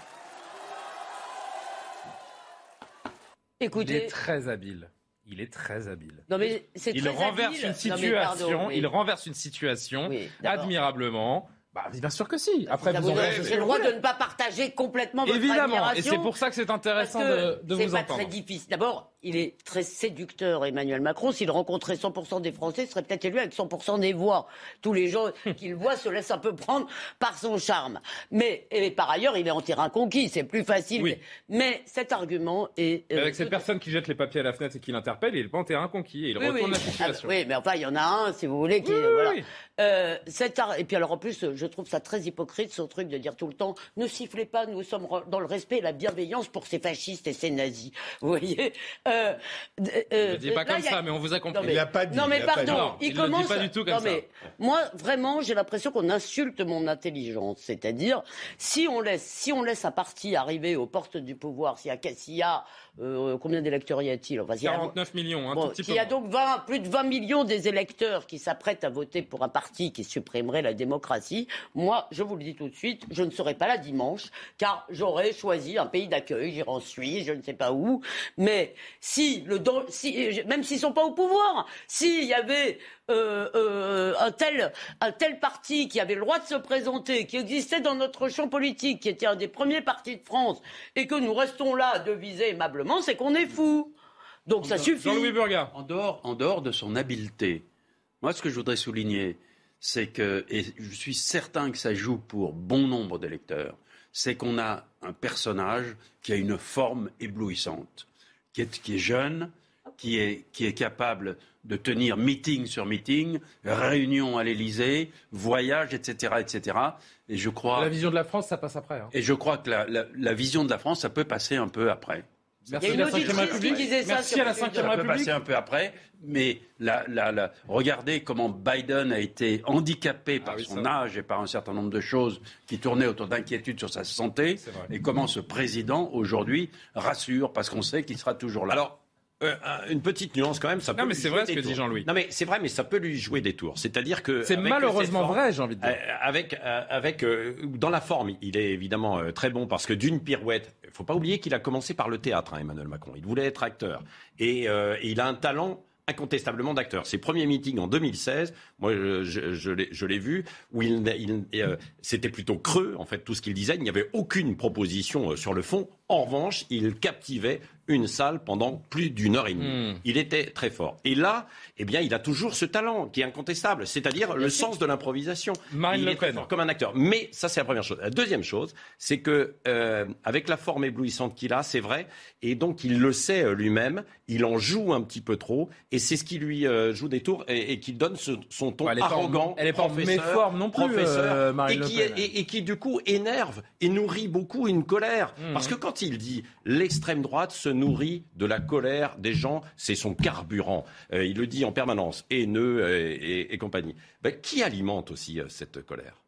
Speaker 2: Écoutez. Il est très habile. Il est très habile.
Speaker 8: Non mais
Speaker 2: il renverse une situation. Il renverse une situation admirablement. Bah, bien sûr que si.
Speaker 8: Après, vous, avez le droit de ne pas partager complètement votre
Speaker 2: Évidemment. Et c'est pour ça que c'est intéressant de, de vous
Speaker 8: entendre. C'est pas très difficile. D'abord, il est très séducteur, Emmanuel Macron. S'il rencontrait 100% des Français, il serait peut-être élu avec 100% des voix. Tous les gens qu'il voit se laissent un peu prendre par son charme. Mais et par ailleurs, il est en terrain conquis, c'est plus facile. Mais cet argument est...
Speaker 2: Euh, avec cette personne qui jette les papiers à la fenêtre et qui l'interpelle, il est pas en terrain conquis, il retourne la situation.
Speaker 8: oui, mais enfin, il y en a un, si vous voulez, qui... voilà. Euh, et puis alors en plus, je trouve ça très hypocrite, ce truc de dire tout le temps, ne sifflez pas, nous sommes dans le respect et la bienveillance pour ces fascistes et ces nazis. Vous voyez
Speaker 2: euh, euh, Ne dis pas comme ça, mais on vous a compris.
Speaker 8: Non, mais,
Speaker 9: il a pas dit.
Speaker 8: Non, mais pardon,
Speaker 2: il, commence. Dit pas du tout comme
Speaker 8: non,
Speaker 2: ça.
Speaker 8: Moi, vraiment, j'ai l'impression qu'on insulte mon intelligence. C'est-à-dire, si on laisse, si on laisse un parti arriver aux portes du pouvoir, s'il y a, s'il y a euh, combien d'électeurs y a-t-il
Speaker 2: enfin, 49 millions,
Speaker 8: bon,
Speaker 2: tout petit
Speaker 8: Il y a donc 20, plus de 20 millions des électeurs qui s'apprêtent à voter pour un parti qui supprimerait la démocratie. Moi, je vous le dis tout de suite, je ne serai pas là dimanche, car j'aurais choisi un pays d'accueil, j'irai en Suisse, je ne sais pas où. Mais si, le, si même s'ils sont pas au pouvoir, s'il y avait euh, euh, un, tel, un tel parti qui avait le droit de se présenter, qui existait dans notre champ politique, qui était un des premiers partis de France, et que nous restons là de viser aimablement c'est qu'on est fou. Donc ça suffit.
Speaker 2: Jean-Louis Burga.
Speaker 7: En dehors, en dehors de son habileté, moi, ce que je voudrais souligner, c'est que, et je suis certain que ça joue pour bon nombre d'électeurs, c'est qu'on a un personnage qui a une forme éblouissante, qui est, qui est jeune, qui est, qui est capable de tenir meeting sur meeting, réunion à l'Élysée, voyage, etc., etc. Et je crois.
Speaker 2: La vision de la France, ça passe après. Hein.
Speaker 7: Et je crois que la, la, vision de la France, ça peut passer un peu après.
Speaker 8: Merci Il y a une République. Qui disait
Speaker 2: Merci à la 5 République.
Speaker 7: Ça peut passer un peu après, mais la, la, regardez comment Biden a été handicapé par ah son âge et par un certain nombre de choses qui tournaient autour d'inquiétudes sur sa santé, et comment ce président aujourd'hui rassure parce qu'on sait qu'il sera toujours là.
Speaker 6: Alors, euh, une petite nuance quand même. Ça
Speaker 2: non, mais c'est vrai ce que dit Jean-Louis.
Speaker 6: Non, mais c'est vrai, mais ça peut lui jouer des tours. C'est-à-dire que
Speaker 2: c'est malheureusement vrai, j'ai envie de dire.
Speaker 6: Euh, avec, euh, avec, dans la forme, il est évidemment très bon parce que d'une pirouette, il faut pas oublier qu'il a commencé par le théâtre, hein, Emmanuel Macron. Il voulait être acteur et, et il a un talent incontestablement d'acteur. Ses premiers meetings en 2016, moi je, je, je l'ai vu, où il, il c'était plutôt creux en fait tout ce qu'il disait. Il n'y avait aucune proposition sur le fond. En revanche, il captivait une salle pendant plus d'une heure et demie. Hmm. Il était très fort. Et là, eh bien, il a toujours ce talent qui est incontestable, c'est-à-dire le sens de l'improvisation.
Speaker 2: Marine
Speaker 6: il
Speaker 2: Le
Speaker 6: est Pen. comme un acteur. Mais ça, c'est la première chose. La deuxième chose, c'est que euh, avec la forme éblouissante qu'il a, c'est vrai, et donc il le sait euh, lui-même, il en joue un petit peu trop, et c'est ce qui lui euh, joue des tours et, qui donne son ton arrogant.
Speaker 2: elle est pas en méforme non plus, professeur,
Speaker 6: et, qui, et, qui du coup énerve et nourrit beaucoup une colère, hmm. parce que quand il dit l'extrême droite se nourrit de la colère des gens, c'est son carburant. Euh, il le dit en permanence, haineux euh, et, compagnie. Ben, qui alimente aussi euh, cette colère?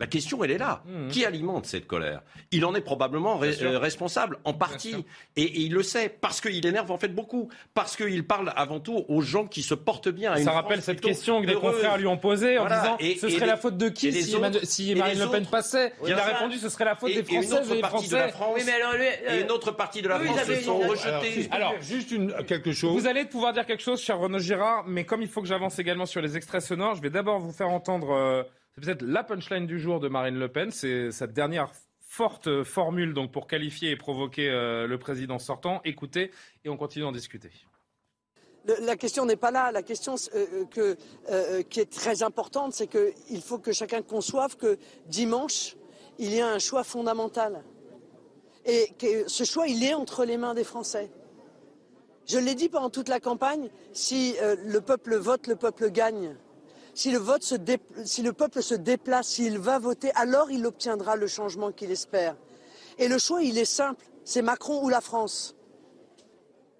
Speaker 6: La question, elle est là. Mmh. Qui alimente cette colère? Il en est probablement euh, responsable, en partie. Et, il le sait, parce qu'il énerve en fait beaucoup. Parce qu'il parle avant tout aux gens qui se portent bien.
Speaker 2: Ça rappelle cette question que des confrères lui ont posée en disant ce serait la faute de qui si, Marine Le Pen passait? Il a répondu ce serait la faute des Français
Speaker 6: et des Français. De la France,
Speaker 8: oui, mais alors,
Speaker 6: et une autre partie de la France se sont rejetés.
Speaker 2: Alors, juste une, quelque chose. Vous allez pouvoir dire quelque chose, cher Renaud Girard, mais comme il faut que j'avance également sur les extraits sonores, je vais d'abord vous faire entendre. C'est peut-être la punchline du jour de Marine Le Pen. C'est sa dernière forte formule donc pour qualifier et provoquer euh, le président sortant. Écoutez et on continue d'en discuter.
Speaker 4: La question n'est pas là. La question euh, euh, qui est très importante, c'est qu'il faut que chacun conçoive que dimanche, il y a un choix fondamental. Et que ce choix, il est entre les mains des Français. Je l'ai dit pendant toute la campagne, si le peuple vote, le peuple gagne. Si le, vote se si le peuple se déplace, s'il va voter, alors il obtiendra le changement qu'il espère. Et le choix, il est simple, c'est Macron ou la France.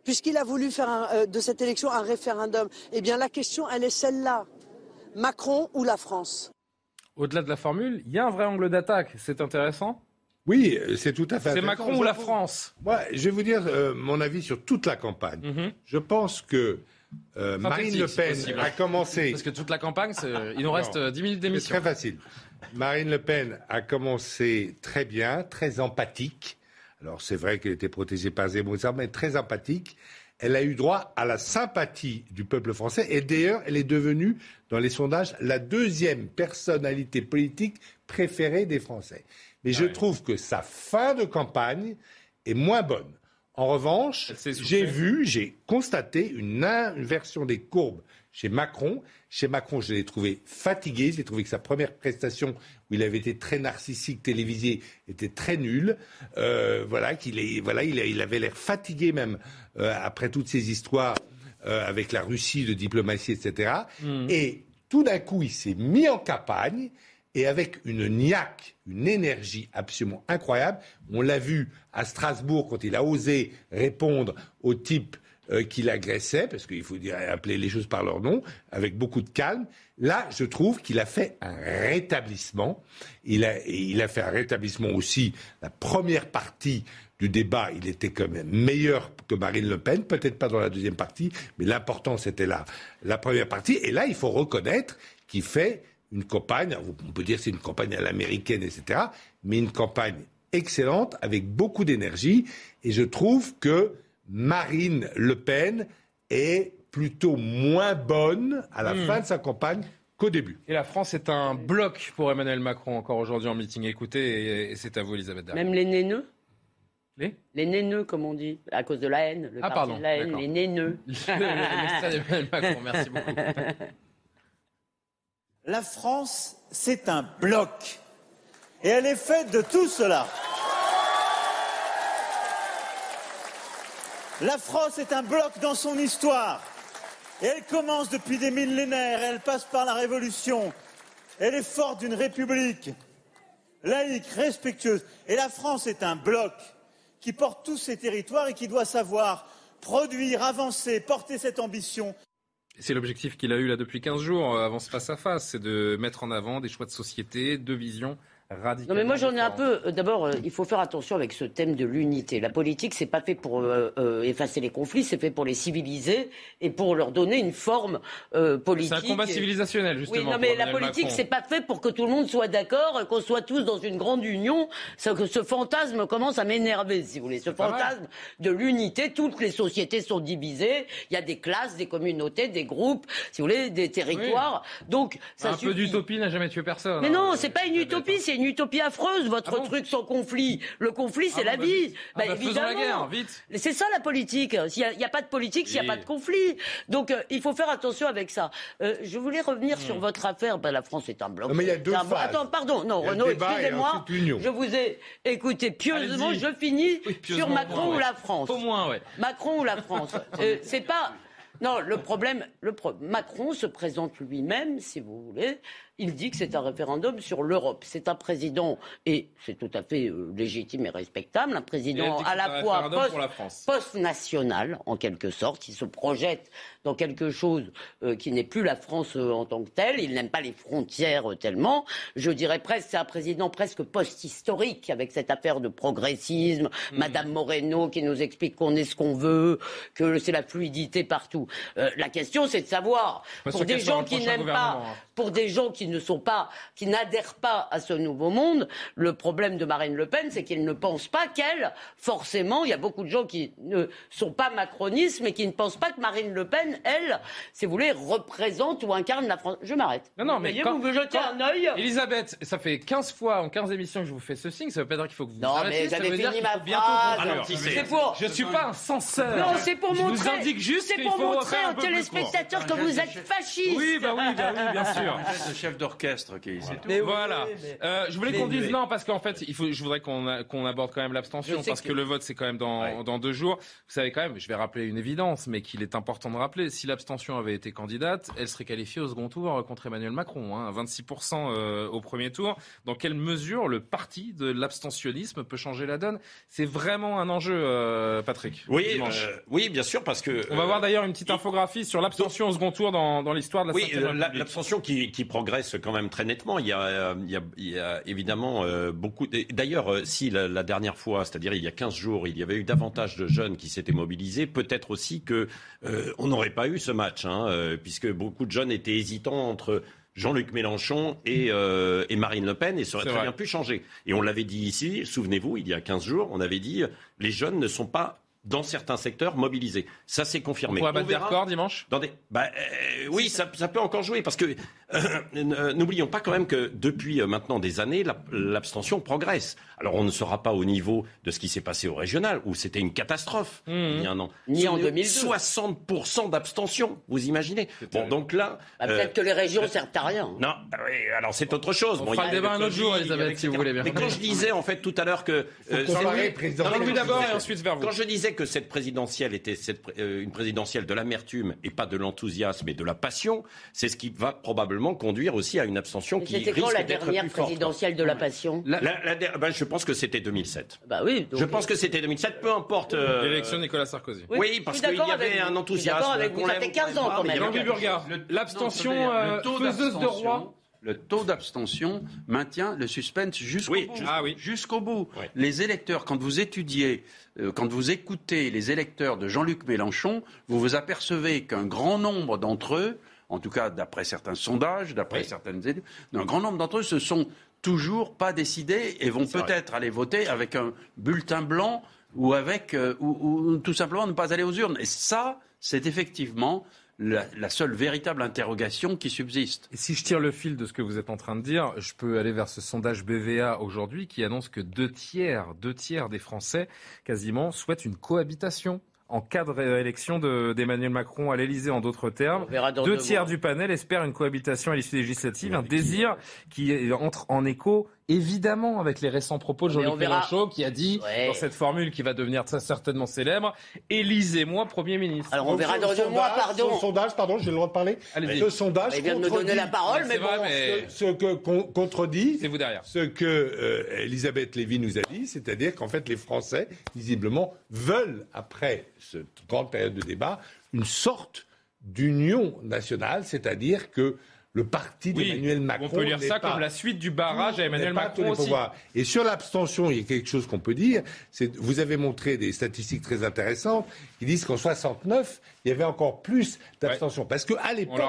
Speaker 4: Puisqu'il a voulu faire euh, de cette élection un référendum, eh bien la question, elle est celle-là. Macron ou la France?
Speaker 2: Au-delà de la formule, il y a un vrai angle d'attaque. C'est intéressant?
Speaker 9: Oui, c'est tout à fait.
Speaker 2: C'est Macron ou la France?
Speaker 9: Moi, Je vais vous dire euh, mon avis sur toute la campagne. Mhm. Je pense que euh, Marine Le Pen a commencé.
Speaker 2: Parce que toute la campagne, il nous reste 10 minutes d'émission.
Speaker 9: Très facile. Marine Le Pen a commencé très bien, très empathique. Alors c'est vrai qu'elle était protégée par Zemmour, mais très empathique. Elle a eu droit à la sympathie du peuple français et d'ailleurs, elle est devenue, dans les sondages, la deuxième personnalité politique préférée des Français. Mais je trouve que sa fin de campagne est moins bonne. En revanche, j'ai vu, j'ai constaté une inversion des courbes chez Macron. Chez Macron, je l'ai trouvé fatigué. J'ai trouvé que sa première prestation, où il avait été très narcissique, télévisé, était très nulle. Euh, voilà, qu'il voilà, il, avait l'air fatigué même euh, après toutes ces histoires euh, avec la Russie de diplomatie, etc. Hmm. Et tout d'un coup, il s'est mis en campagne et avec une niaque, une énergie absolument incroyable. On l'a vu à Strasbourg quand il a osé répondre au type euh, qui l'agressait, parce qu'il faut dire, appeler les choses par leur nom, avec beaucoup de calme. Là, je trouve qu'il a fait un rétablissement. Il a, il a fait un rétablissement aussi. La première partie du débat, il était quand même meilleur que Marine Le Pen, peut-être pas dans la deuxième partie, mais l'important c'était là, la première partie. Et là, il faut reconnaître qu'il fait une campagne, on peut dire c'est une campagne à l'américaine, etc., mais une campagne excellente, avec beaucoup d'énergie. Et je trouve que Marine Le Pen est plutôt moins bonne à la hmm. fin de sa campagne qu'au début.
Speaker 2: Et la France est un bloc pour Emmanuel Macron encore aujourd'hui en meeting. Écoutez, et, c'est à vous, Elisabeth
Speaker 8: Même les néneux les Les néneux, comme on dit, à cause de la haine, le ah, parti de la haine, les néneux.
Speaker 2: Macron, merci beaucoup.
Speaker 5: La France, c'est un bloc. Et elle est faite de tout cela. La France est un bloc dans son histoire. Et elle commence depuis des millénaires, elle passe par la Révolution. Elle est forte d'une république laïque, respectueuse. Et la France est un bloc qui porte tous ses territoires et qui doit savoir produire, avancer, porter cette ambition.
Speaker 2: C'est l'objectif qu'il a eu là depuis 15 jours, euh, avant ce face à face, c'est de mettre en avant des choix de société, de vision non
Speaker 8: mais moi j'en ai un peu. Euh, d'abord, euh, il faut faire attention avec ce thème de l'unité. La politique, c'est pas fait pour euh, effacer les conflits, c'est fait pour les civiliser et pour leur donner une forme politique.
Speaker 2: C'est un combat civilisationnel justement.
Speaker 8: Oui, non mais la politique, c'est pas fait pour que tout le monde soit d'accord, qu'on soit tous dans une grande union. Ça, que ce fantasme commence à m'énerver, si vous voulez. Ce fantasme de l'unité, toutes les sociétés sont divisées. Il y a des classes, des communautés, des groupes, si vous voulez, des territoires. Donc ça
Speaker 2: un peu d'utopie n'a jamais tué personne.
Speaker 8: Mais non, hein. c'est pas une utopie, c'est une utopie affreuse, votre ah truc sans conflit. Le conflit, c'est ah la bah vie.
Speaker 2: Ah bah, évidemment. la guerre, vite.
Speaker 8: C'est ça la politique. S'il n'y a, pas de politique, s'il n'y a pas de conflit. Donc euh, il faut faire attention avec ça. Euh, je voulais revenir sur hmm. votre affaire. Ben, la France est un bloc.
Speaker 9: mais il y a deux
Speaker 8: Attends, pardon. Non, Renaud, excusez-moi. Je vous ai écouté pieusement. Je finis sur Macron ou la France.
Speaker 2: Au moins, ouais.
Speaker 8: Macron ou la France. Euh, c'est pas. Non, le problème, le Macron se présente lui-même, si vous voulez, il dit que c'est un référendum sur l'Europe. C'est un président, et c'est tout à fait euh, légitime et respectable, un président à la fois post-national, en quelque sorte. Il se projette dans quelque chose euh, qui n'est plus la France euh, en tant que telle. Il n'aime pas les frontières tellement. Je dirais presque, c'est un président presque post-historique, avec cette affaire de progressisme. Hmm. Madame Moreno qui nous explique qu'on est ce qu'on veut, que c'est la fluidité partout. la question, c'est de savoir, pour des gens qui n'aiment pas, hein. pour des gens qui ne sont pas, qui n'adhèrent pas à ce nouveau monde. Le problème de Marine Le Pen, c'est qu'ils ne pensent pas qu'elle, forcément, il y a beaucoup de gens qui ne sont pas macronistes, mais qui ne pensent pas que Marine Le Pen, elle, si vous voulez, représente ou incarne la France. Je m'arrête.
Speaker 2: Non, non, mais
Speaker 8: quand, vous me jetez un œil.
Speaker 2: Elisabeth, ça fait 15 fois en 15 émissions que je vous fais ce signe, ça veut pas dire qu'il faut que vous
Speaker 8: Non, mais j'avais fini ma phrase.
Speaker 2: C'est pour. Je suis pas un censeur.
Speaker 8: Non, c'est pour montrer.
Speaker 2: Je vous indique juste.
Speaker 8: C'est pour montrer aux téléspectateurs que vous êtes fasciste.
Speaker 2: Oui, bah oui, bah oui, bien sûr.
Speaker 7: D'orchestre qui
Speaker 2: est Mais voilà. Euh, je voulais qu'on dise non parce qu'en fait, il faut, je voudrais qu'on qu'on aborde quand même l'abstention parce que... le vote c'est quand même dans, dans deux jours. Vous savez quand même, je vais rappeler une évidence, mais qu'il est important de rappeler. Si l'abstention avait été candidate, elle serait qualifiée au second tour contre Emmanuel Macron, hein, 26% euh, au premier tour. Dans quelle mesure le parti de l'abstentionnisme peut changer la donne? C'est vraiment un enjeu, euh, Patrick.
Speaker 6: Oui, oui, bien sûr, parce que
Speaker 2: on va voir d'ailleurs une petite infographie sur l'abstention au second tour dans, dans l'histoire de la.
Speaker 6: Oui, l'abstention qui, qui progresse quand même très nettement. Il y a, euh, il y a, évidemment euh, beaucoup. D'ailleurs, euh, si la, dernière fois, c'est-à-dire il y a 15 jours, il y avait eu davantage de jeunes qui s'étaient mobilisés, peut-être aussi que on n'aurait pas eu ce match, hein, puisque beaucoup de jeunes étaient hésitants entre Jean-Luc Mélenchon et, et, Marine Le Pen, et ça aurait très bien pu changer. Et on l'avait dit ici, souvenez-vous, il y a 15 jours, on avait dit les jeunes ne sont pas dans certains secteurs mobilisés. Ça, c'est confirmé.
Speaker 2: On va battre des records dimanche?
Speaker 6: Dans des... Bah, euh, Oui, ça, ça, peut encore jouer parce que euh, n'oublions pas quand même que depuis maintenant des années, l'abstention progresse. Alors on ne sera pas au niveau de ce qui s'est passé au régional où c'était une catastrophe mmh. il y a un an.
Speaker 8: Ni en 2002.
Speaker 6: 60% d'abstention, vous imaginez? Bon, donc là.
Speaker 8: Bah, peut-être que les régions ne servent à rien.
Speaker 6: Non, alors c'est autre chose.
Speaker 2: On bon, fera le débat un autre jour, Elisabeth, si vous voulez bien.
Speaker 6: Mais quand je disais en fait tout à l'heure que.
Speaker 2: Euh, d'abord et ensuite vers vous.
Speaker 6: Quand je disais que cette présidentielle était euh, une présidentielle de l'amertume et pas de l'enthousiasme et de la passion, c'est ce qui va probablement conduire aussi à une abstention qui risque d'être plus forte.
Speaker 8: C'était quand la dernière présidentielle de la passion
Speaker 6: ben, Je pense que c'était 2007.
Speaker 8: Bah oui.
Speaker 6: je pense que c'était 2007, peu importe.
Speaker 2: Euh, L'élection de Nicolas Sarkozy.
Speaker 6: Oui, parce qu'il y avait un enthousiasme.
Speaker 8: Avec vous. Ça fait 15 ans quand même.
Speaker 2: L'abstention faiseuse de roi
Speaker 7: le taux d'abstention maintient le suspense jusqu'au bout.
Speaker 2: Ah oui.
Speaker 7: Jusqu'au bout. Les électeurs, quand vous étudiez, euh, quand vous écoutez les électeurs de Jean-Luc Mélenchon, vous vous apercevez qu'un grand nombre d'entre eux, en tout cas d'après certains sondages, d'après certaines études, un grand nombre d'entre eux se sont toujours pas décidés et vont peut-être aller voter avec un bulletin blanc ou avec euh, ou, tout simplement ne pas aller aux urnes. Et ça, c'est effectivement la, seule véritable interrogation qui subsiste.
Speaker 2: Et si je tire le fil de ce que vous êtes en train de dire, je peux aller vers ce sondage BVA aujourd'hui qui annonce que deux tiers, deux tiers des Français quasiment souhaitent une cohabitation en cas de réélection d'Emmanuel Macron à l'Elysée, en d'autres termes. Deux, tiers du panel espèrent une cohabitation à l'issue législative, un désir qui entre en écho évidemment avec les récents propos de Jean-Luc Mélenchon qui a dit dans cette formule qui va devenir très certainement célèbre élisez-moi Premier ministre.
Speaker 8: Alors on verra dans deux mois, pardon.
Speaker 9: Ce sondage, pardon, j'ai le droit de parler.
Speaker 8: Ce sondage il vient de me donner la parole, mais, bon,
Speaker 9: Ce, que contredit
Speaker 2: vous derrière.
Speaker 9: ce que euh, Elisabeth Lévy nous a dit, c'est-à-dire qu'en fait les Français visiblement veulent après cette grande période de débat une sorte d'union nationale, c'est-à-dire que le parti d'Emmanuel Macron.
Speaker 2: On peut lire ça comme la suite du barrage à Emmanuel Macron aussi.
Speaker 9: Et sur l'abstention, il y a quelque chose qu'on peut dire. C'est, vous avez montré des statistiques très intéressantes qui disent qu'en 69, il y avait encore plus d'abstention. Parce qu'à l'époque,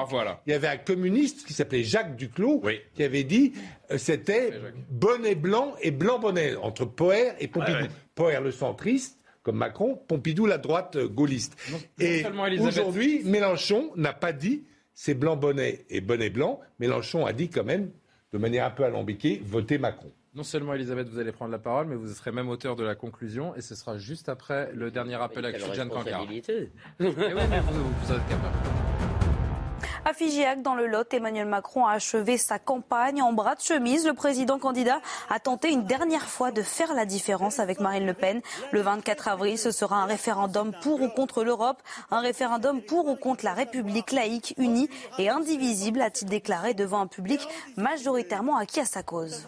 Speaker 9: il y avait un communiste qui s'appelait Jacques Duclos qui avait dit euh, c'était bonnet blanc et blanc bonnet entre Poher et Pompidou. Poher le centriste comme Macron, Pompidou la droite euh, gaulliste. et aujourd'hui, Mélenchon n'a pas dit c'est blanc bonnet et bonnet blanc, Mélenchon a dit quand même, de manière un peu alambiquée, votez Macron.
Speaker 2: Non seulement Elisabeth, vous allez prendre la parole, mais vous serez même auteur de la conclusion, et ce sera juste après le dernier appel à Christian Cancard. Oui, mais vous, vous êtes capable.
Speaker 3: À Figeac, dans le Lot, Emmanuel Macron a achevé sa campagne en bras de chemise. Le président candidat a tenté une dernière fois de faire la différence avec Marine Le Pen. Le 24 avril, ce sera un référendum pour ou contre l'Europe, un référendum pour ou contre la République laïque, unie et indivisible, a-t-il déclaré devant un public majoritairement acquis à sa cause.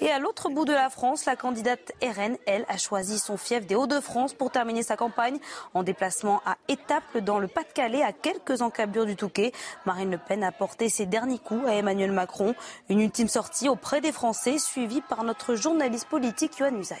Speaker 3: Et à l'autre bout de la France, la candidate RN, elle, a choisi son fief des Hauts-de-France pour terminer sa campagne en déplacement à Étaples dans le Pas-de-Calais, à quelques encablures du Touquet. Marine Le Pen a porté ses derniers coups à Emmanuel Macron. Une ultime sortie auprès des Français, suivie par notre journaliste politique Yohann Usaï.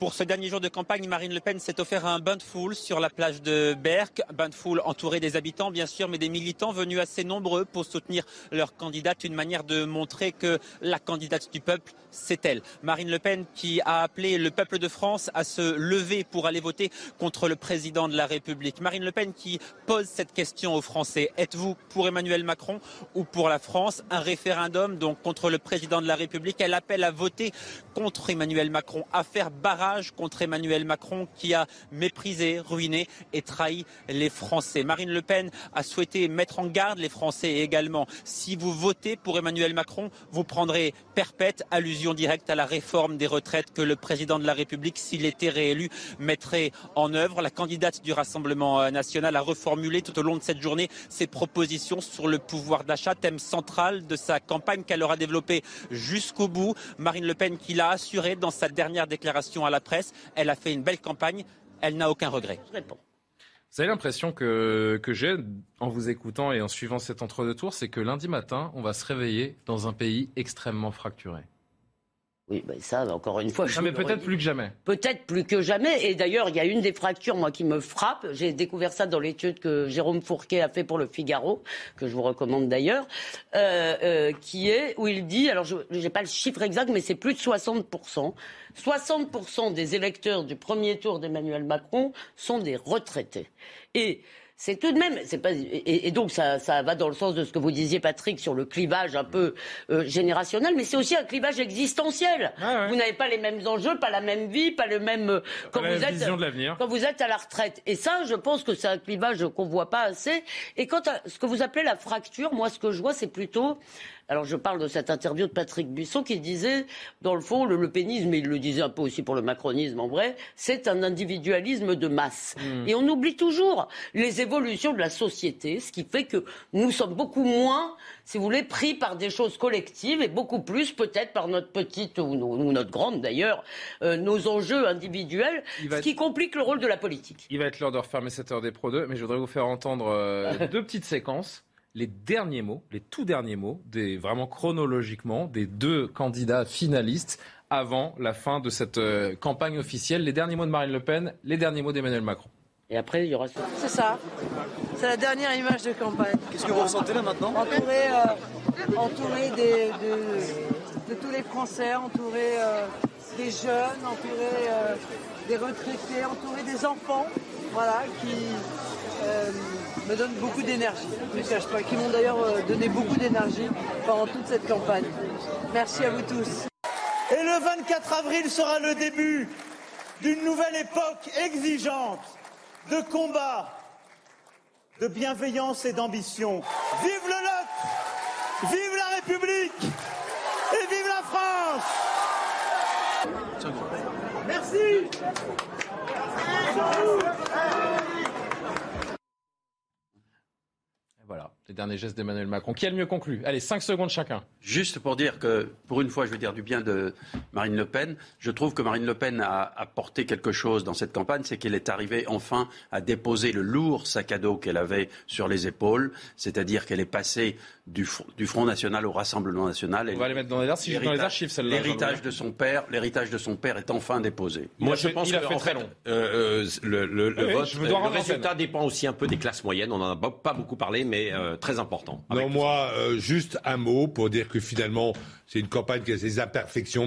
Speaker 11: Pour ce dernier jour de campagne, Marine Le Pen s'est offert un bain de foule sur la plage de Berck. Bain de foule entouré des habitants, bien sûr, mais des militants venus assez nombreux pour soutenir leur candidate. Une manière de montrer que la candidate du peuple, c'est elle. Marine Le Pen qui a appelé le peuple de France à se lever pour aller voter contre le président de la République. Marine Le Pen qui pose cette question aux Français. Êtes-vous pour Emmanuel Macron ou pour la France? Un référendum donc contre le président de la République. Elle appelle à voter contre Emmanuel Macron, à faire barrage contre Emmanuel Macron qui a méprisé, ruiné et trahi les Français. Marine Le Pen a souhaité mettre en garde les Français également. Si vous votez pour Emmanuel Macron, vous prendrez perpète, allusion directe à la réforme des retraites que le président de la République, s'il était réélu, mettrait en œuvre. La candidate du Rassemblement national a reformulé tout au long de cette journée ses propositions sur le pouvoir d'achat, thème central de sa campagne qu'elle aura développée jusqu'au bout. Marine Le Pen qui l'a assuré dans sa dernière déclaration à la presse. Elle a fait une belle campagne. Elle n'a aucun regret.
Speaker 2: Vous avez l'impression que, que j'ai en vous écoutant et en suivant cet entre-deux tours, c'est que lundi matin, on va se réveiller dans un pays extrêmement fracturé.
Speaker 8: Oui, ben ça, encore une fois.
Speaker 2: Je mais peut-être plus que jamais.
Speaker 8: Peut-être plus que jamais. Et d'ailleurs, il y a une des fractures, moi, qui me frappe. J'ai découvert ça dans l'étude que Jérôme Fourquet a fait pour le Figaro, que je vous recommande d'ailleurs, euh, euh, qui est où il dit, alors je n'ai pas le chiffre exact, mais c'est plus de 60% 60% des électeurs du premier tour d'Emmanuel Macron sont des retraités. Et c'est tout de même, c'est pas, et, donc ça, ça, va dans le sens de ce que vous disiez, Patrick, sur le clivage un peu euh, générationnel, mais c'est aussi un clivage existentiel. Vous n'avez pas les mêmes enjeux, pas la même vie, pas le même euh,
Speaker 2: quand vous êtes
Speaker 8: quand vous êtes à la retraite. Et ça, je pense que c'est un clivage qu'on voit pas assez. Et quant à ce que vous appelez la fracture, moi, ce que je vois, c'est plutôt alors je parle de cette interview de Patrick Buisson qui disait, dans le fond, le, le pénisme, et il le disait un peu aussi pour le macronisme en vrai, c'est un individualisme de masse. Hmm. Et on oublie toujours les évolutions de la société, ce qui fait que nous sommes beaucoup moins, si vous voulez, pris par des choses collectives et beaucoup plus peut-être par notre petite ou, notre grande d'ailleurs, euh, nos enjeux individuels, ce qui complique le rôle de la politique.
Speaker 2: Il va être l'heure de refermer cette heure des Pro 2, mais je voudrais vous faire entendre euh, deux petites séquences les derniers mots, les tout derniers mots, des, vraiment chronologiquement, des deux candidats finalistes avant la fin de cette euh, campagne officielle. Les derniers mots de Marine Le Pen, les derniers mots d'Emmanuel Macron.
Speaker 8: Et après, il y aura
Speaker 4: ça. C'est ça. C'est la dernière image de campagne.
Speaker 12: Qu'est-ce que vous ressentez là maintenant?
Speaker 4: Entouré, euh, entouré de, tous les Français, entouré euh, des jeunes, entouré des retraités, entouré des enfants, voilà, qui me donne beaucoup d'énergie, je ne cache pas, qui m'ont d'ailleurs euh, donné beaucoup d'énergie pendant toute cette campagne. Merci à vous tous.
Speaker 5: Et le 24 avril sera le début d'une nouvelle époque exigeante de combat, de bienveillance et d'ambition. Vive le Lot Vive la République Et vive la France Merci
Speaker 2: voilà, les derniers gestes d'Emmanuel Macron. Qui a le mieux conclu? Allez, 5 secondes chacun.
Speaker 7: Juste pour dire que, pour une fois, je veux dire du bien de Marine Le Pen. Je trouve que Marine Le Pen a apporté quelque chose dans cette campagne, c'est qu'elle est arrivée enfin à déposer le lourd sac à dos qu'elle avait sur les épaules, c'est-à-dire qu'elle est passée du, Front National au Rassemblement National.
Speaker 2: On va les mettre dans les, archives, dans les archives celle-là.
Speaker 7: L'héritage de son père, l'héritage de son père est enfin déposé.
Speaker 6: Moi, je pense
Speaker 2: il a
Speaker 6: fait
Speaker 2: très long.
Speaker 6: Euh, euh, le, le, le, vote, le résultat dépend aussi un peu des classes moyennes. On n'en a pas beaucoup parlé, mais euh, très important.
Speaker 9: Non, moi, juste un mot pour dire que finalement, c'est une campagne qui a ses imperfections.